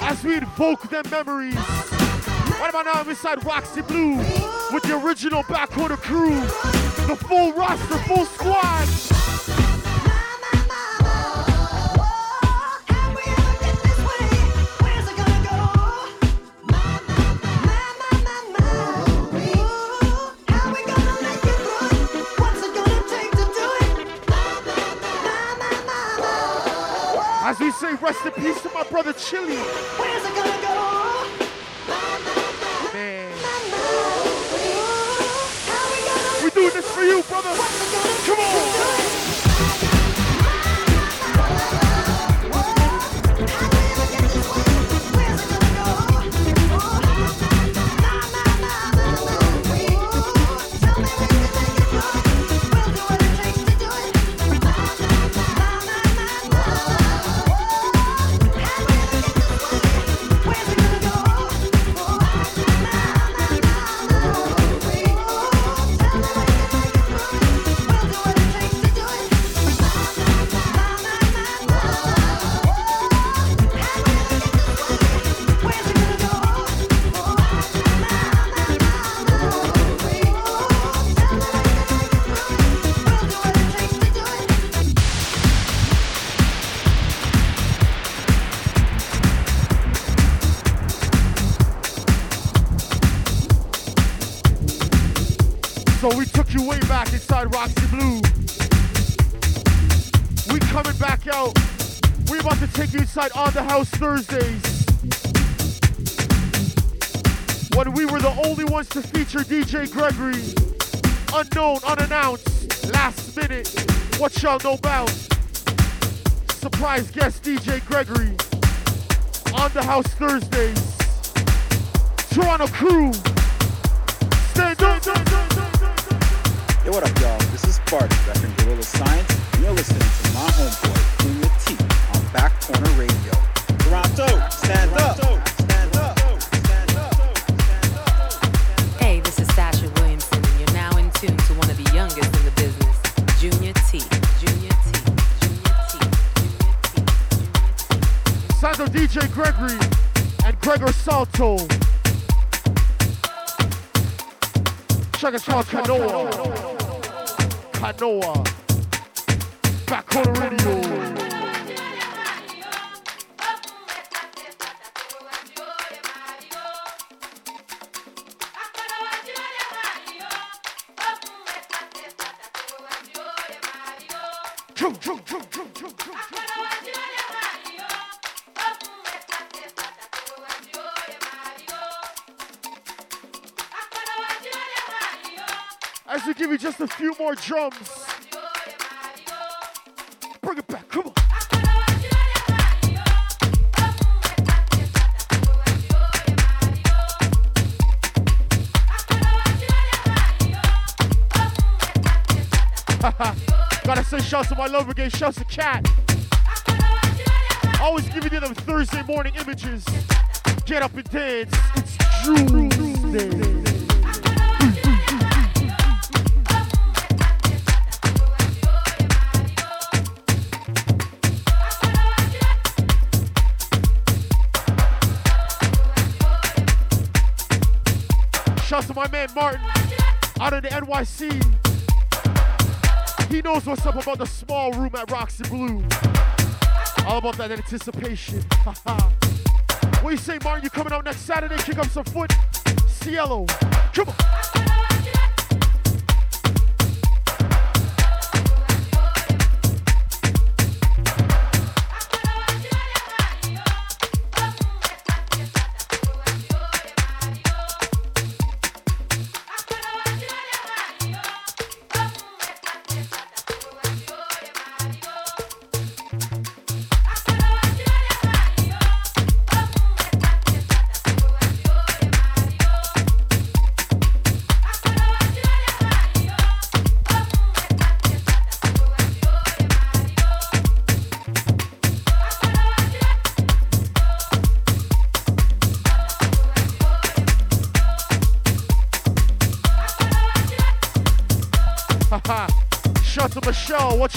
As we invoke them memories. What about now, inside Roxy Blue with the original back corner crew. The full roster, full squad. To house Thursdays. When we were the only ones to feature DJ Gregory. Unknown, unannounced, last minute. What y'all know about? Surprise guest DJ Gregory. On the house Thursdays. Toronto crew. Stand up. Yo, what up, y'all? This is Spartan, repping Gorilla Science, and you're listening to my homeboy, Junior T, on Back Corner Radio. DJ Gregory and Gregor Salto. Check it out, Canoa. Canoa. Back corner radio. Few more drums. Bring it back, come on. Gotta say shouts to my love brigade, shouts to Cat. Always giving you them Thursday morning images. Get up and dance. It's Tuesday. My man Martin out of the NYC. He knows what's up about the small room at Roxy Blue. All about that anticipation. what you say, Martin? You coming out next Saturday? Kick up some foot. Cielo. Come on.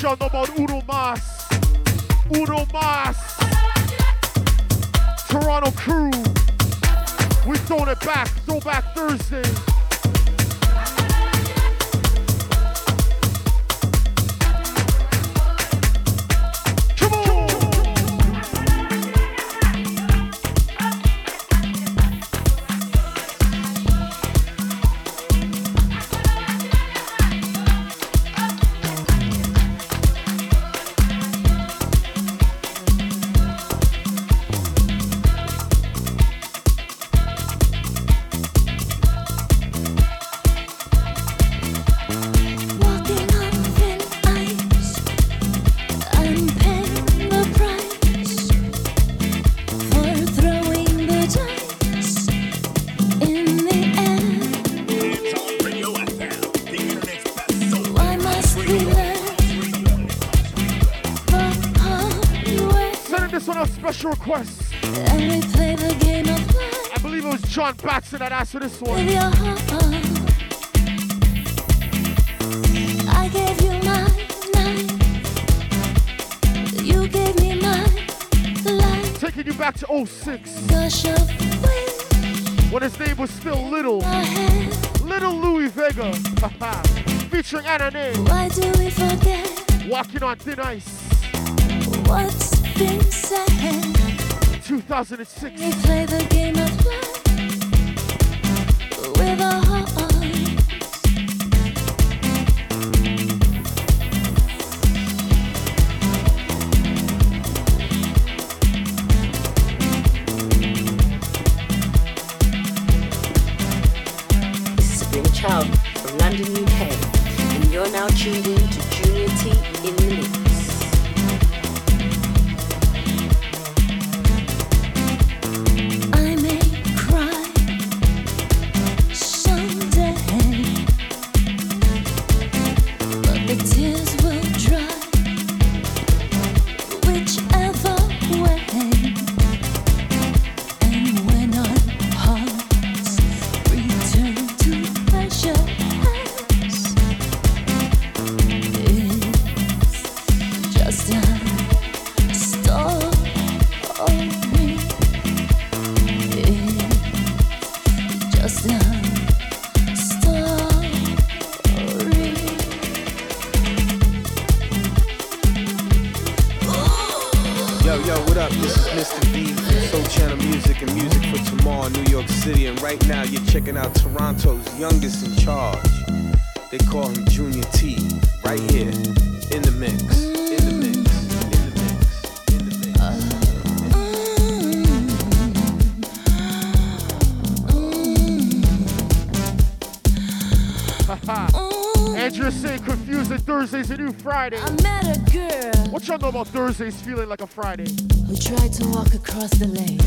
Michelle. What That this one. with your heart? I gave you my night, you gave me my life. Taking you back to 06. Gush of wind, When his name was still Little. Little Louie Vega. Featuring Anna. Why do we forget Walking on thin ice. what's been said? 2006. We play the game of about Thursdays feeling like a Friday? We tried to walk across the lake.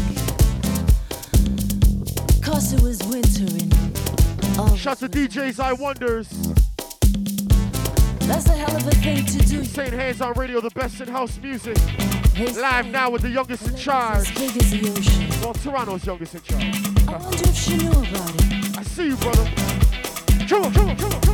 Cause it was wintering. Shout to DJs I Wonders. That's a hell of a thing to do. Saying hands on radio, the best in house music. Live now with the youngest in charge. Big as the. Well, Toronto's youngest in charge. I wonder if she knew about it. I see you, brother. Come on, come on, come on, come on,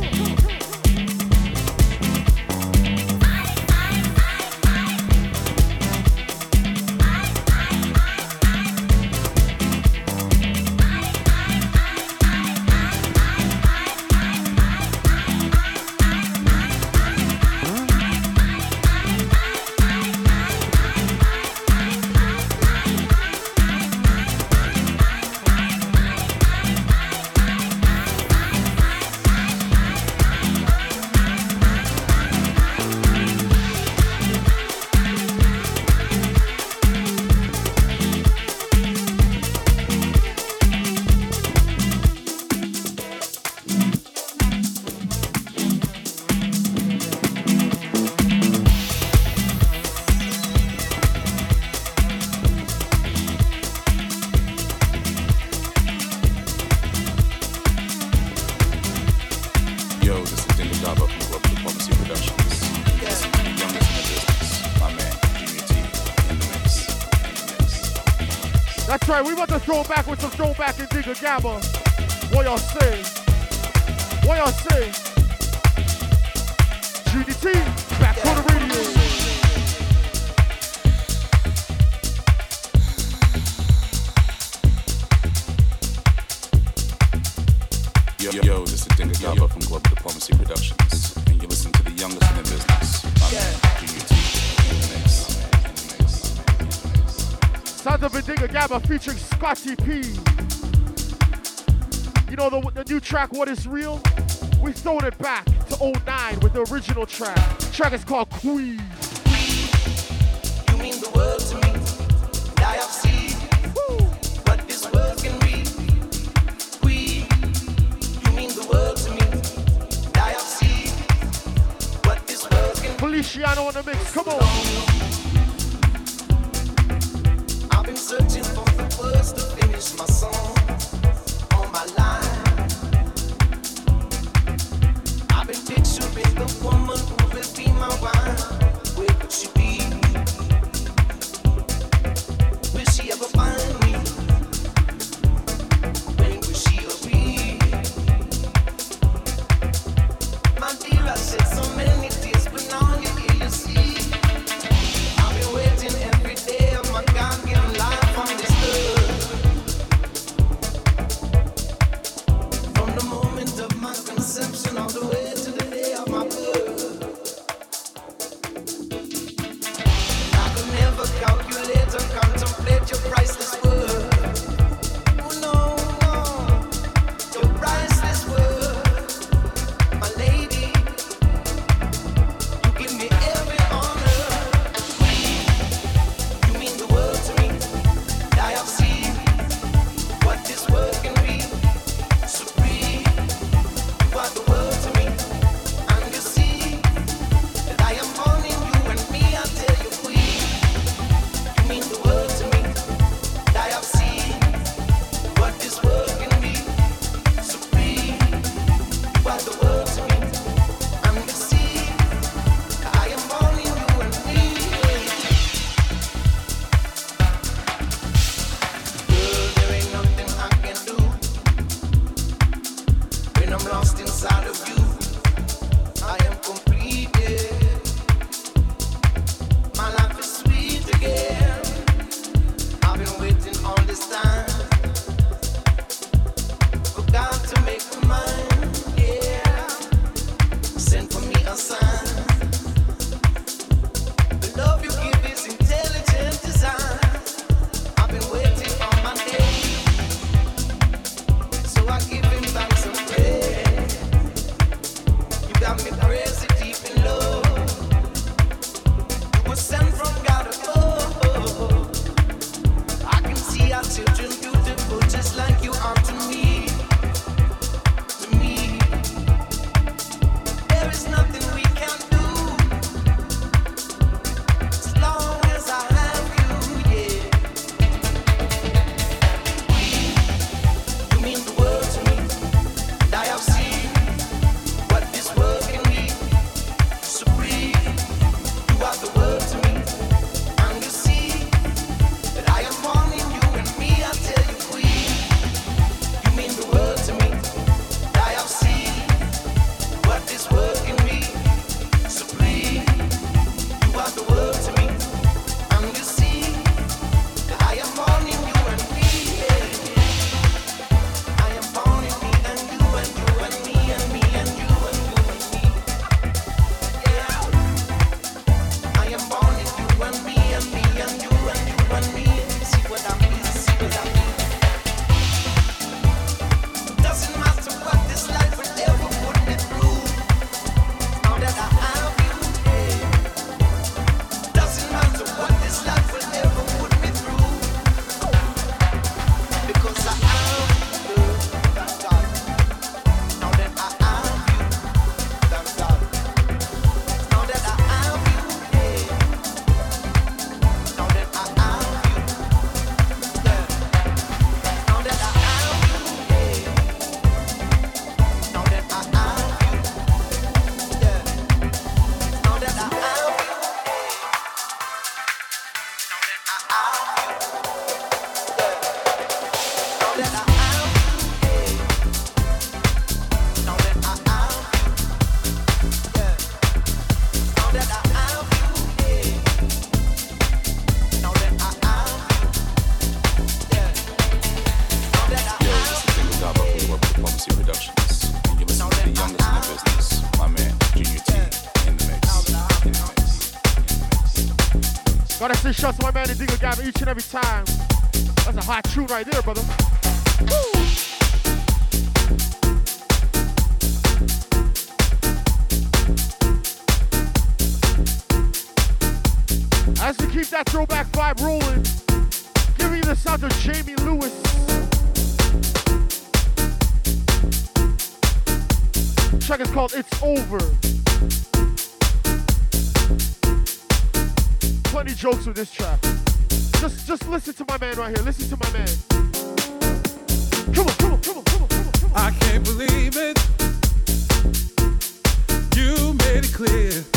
right, we about to throw back with some throwback and digger gabba. What y'all say? What y'all say? GDT, back on the mix. Sounds of a digger gabba featuring Scotty P. You know the, the new track, What Is Real? We throwing it back to 09 with the original track. The track is called Queen. You mean the world to me. And I have seen what this world can be. We, you mean the world to me. And I have seen what this world can be. Feliciano on the mix, come on. Each and every time. That's a hot tune right there, brother. Woo! As we keep that throwback vibe rolling, give me the sound of Jamie Lewis. Track is called It's Over. Plenty jokes with this track. Just just listen to my man right here. Listen to my man. Come on, come on, come on, come on, come on. I can't believe it. You made it clear.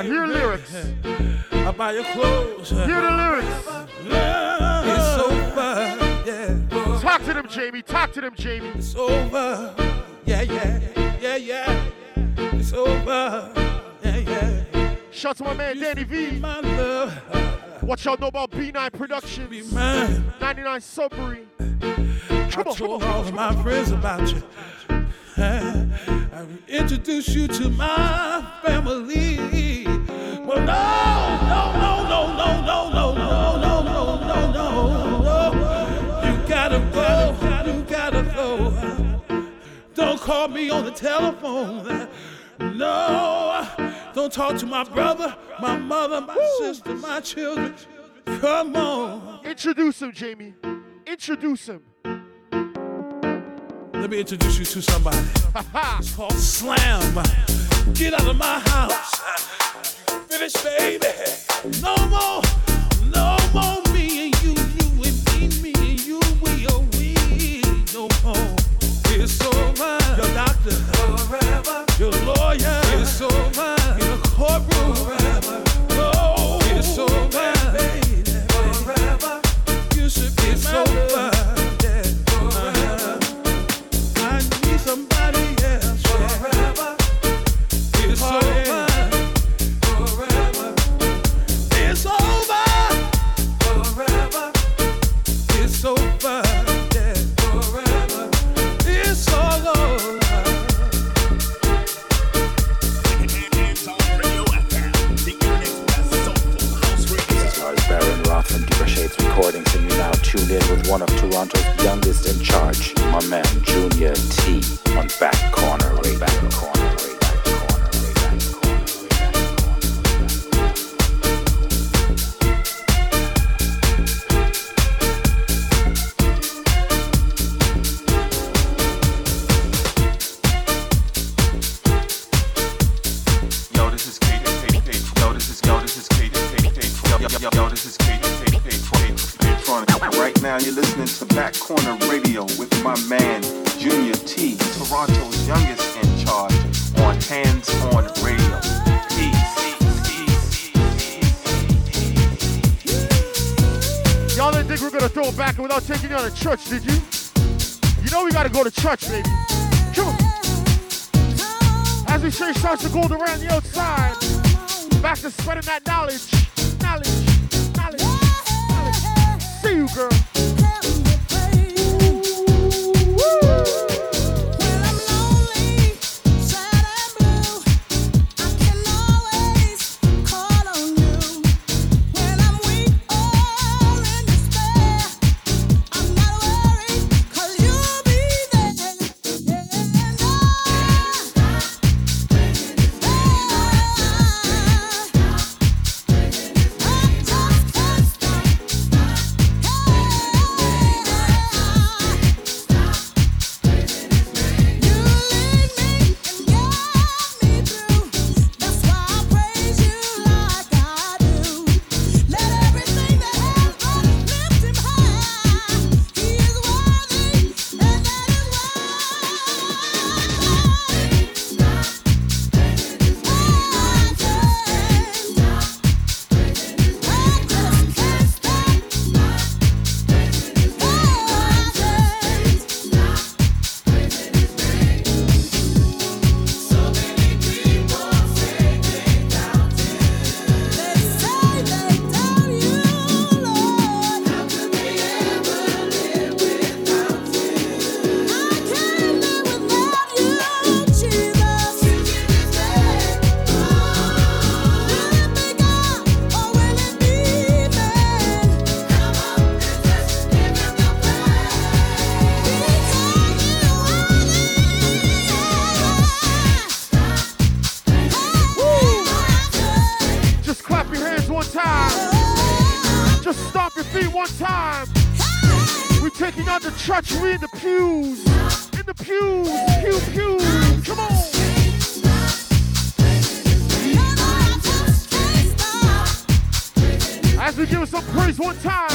I hear lyrics. I'll buy your clothes. Hear the lyrics. It's over. Yeah. Talk to them, Jamie. Talk to them, Jamie. It's over. Yeah, yeah, yeah, yeah. It's over. Yeah, yeah. Shout to my man Danny V. My love. What y'all know about B9 Productions? Be mine. 99 Sudbury. I told all of my friends about you. Uh, I introduce you to my family. Well, no, no, no, no, no, no, no, no, no, no, no, no, no. You gotta go. You gotta go. Don't call me on the telephone. No, don't talk to my brother, my mother, my sister, my children. Come on. Introduce him, Jamie. Introduce him. Let me introduce you to somebody. it's called Slam. Get out of my house. Finish, baby. No more, no more me and you, you and me, me and you, we are we. No more. It's over. Your doctor. Forever. Your lawyer. It's over. In with one of Toronto's youngest in charge, my man Junior T, on Back Corner Radio. Back Corner back taking you on to church, did you? You know we gotta go to church, baby. Come on. As we change starts to go around the outside, back to spreading that knowledge, knowledge, knowledge, knowledge. See you, girl. Time.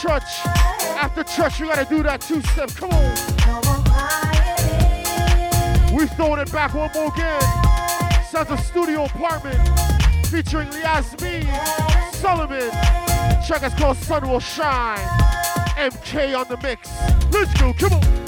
church. After church, you gotta do that two step. Come on. We throwing it back one more again. Sounds a studio apartment featuring Yasmin Solomon. Track is called Sun Will Shine. MK on the mix. Let's go. Come on.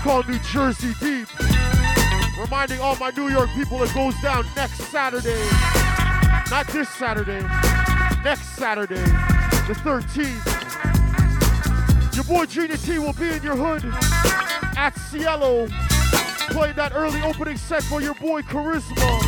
It's called New Jersey Deep. Reminding all my New York people it goes down next Saturday. Not this Saturday. Next Saturday, the 13th. Your boy Gina T will be in your hood at Cielo. Playing that early opening set for your boy Karizma.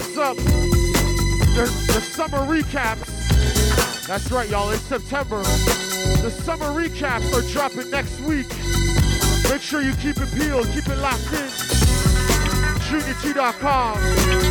It's up. The, the summer recaps. That's right, y'all. It's September. The summer recaps are dropping next week. Make sure you keep it peeled, keep it locked in. JuniorT.com.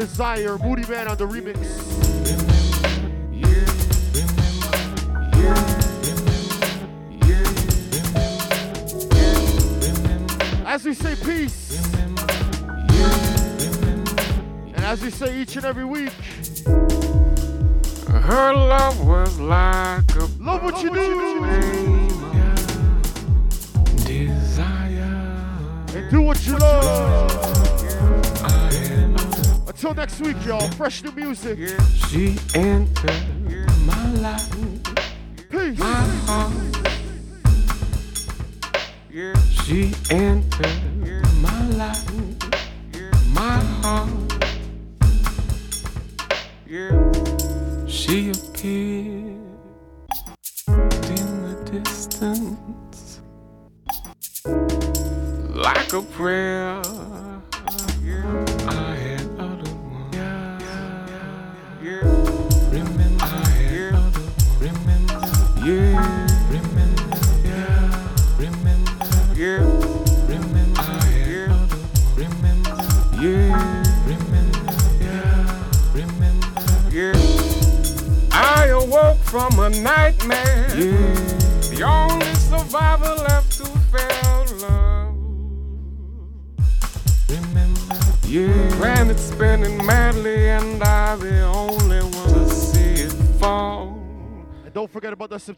Desire, Moodymann on the remix. next week, y'all. Fresh new music. Yeah. She entered.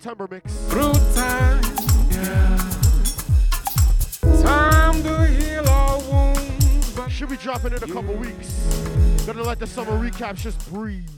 September mix. Through time, yeah. Time to heal our wounds. Should be dropping in a couple weeks. Gonna let the summer recap just breathe.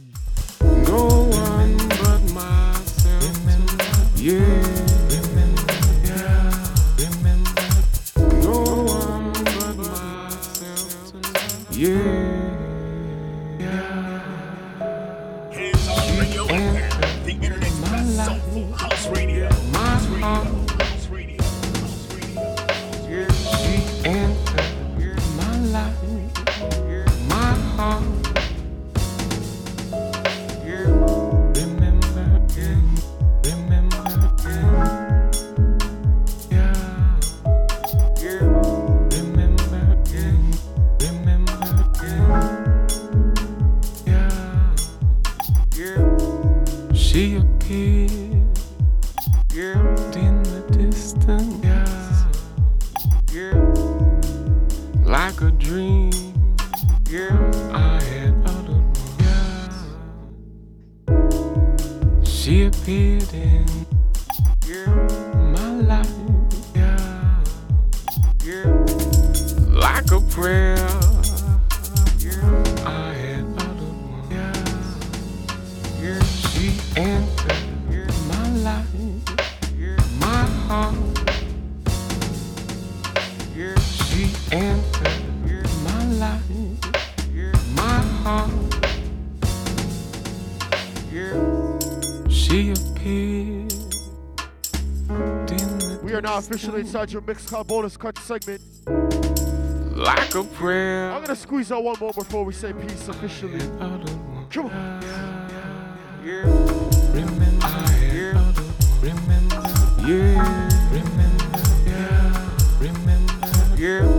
She appeared, girl, in the distance, sky, girl, like a dream, girl, I had uttered words. She appeared in, girl, my life, girl, like a prayer. are now officially inside your mixed car bonus cut segment. Like a prayer. I'm gonna squeeze out one more before we say peace officially. Come on. Yeah. Remember. Remember, yeah. Remember, yeah. Remember, yeah.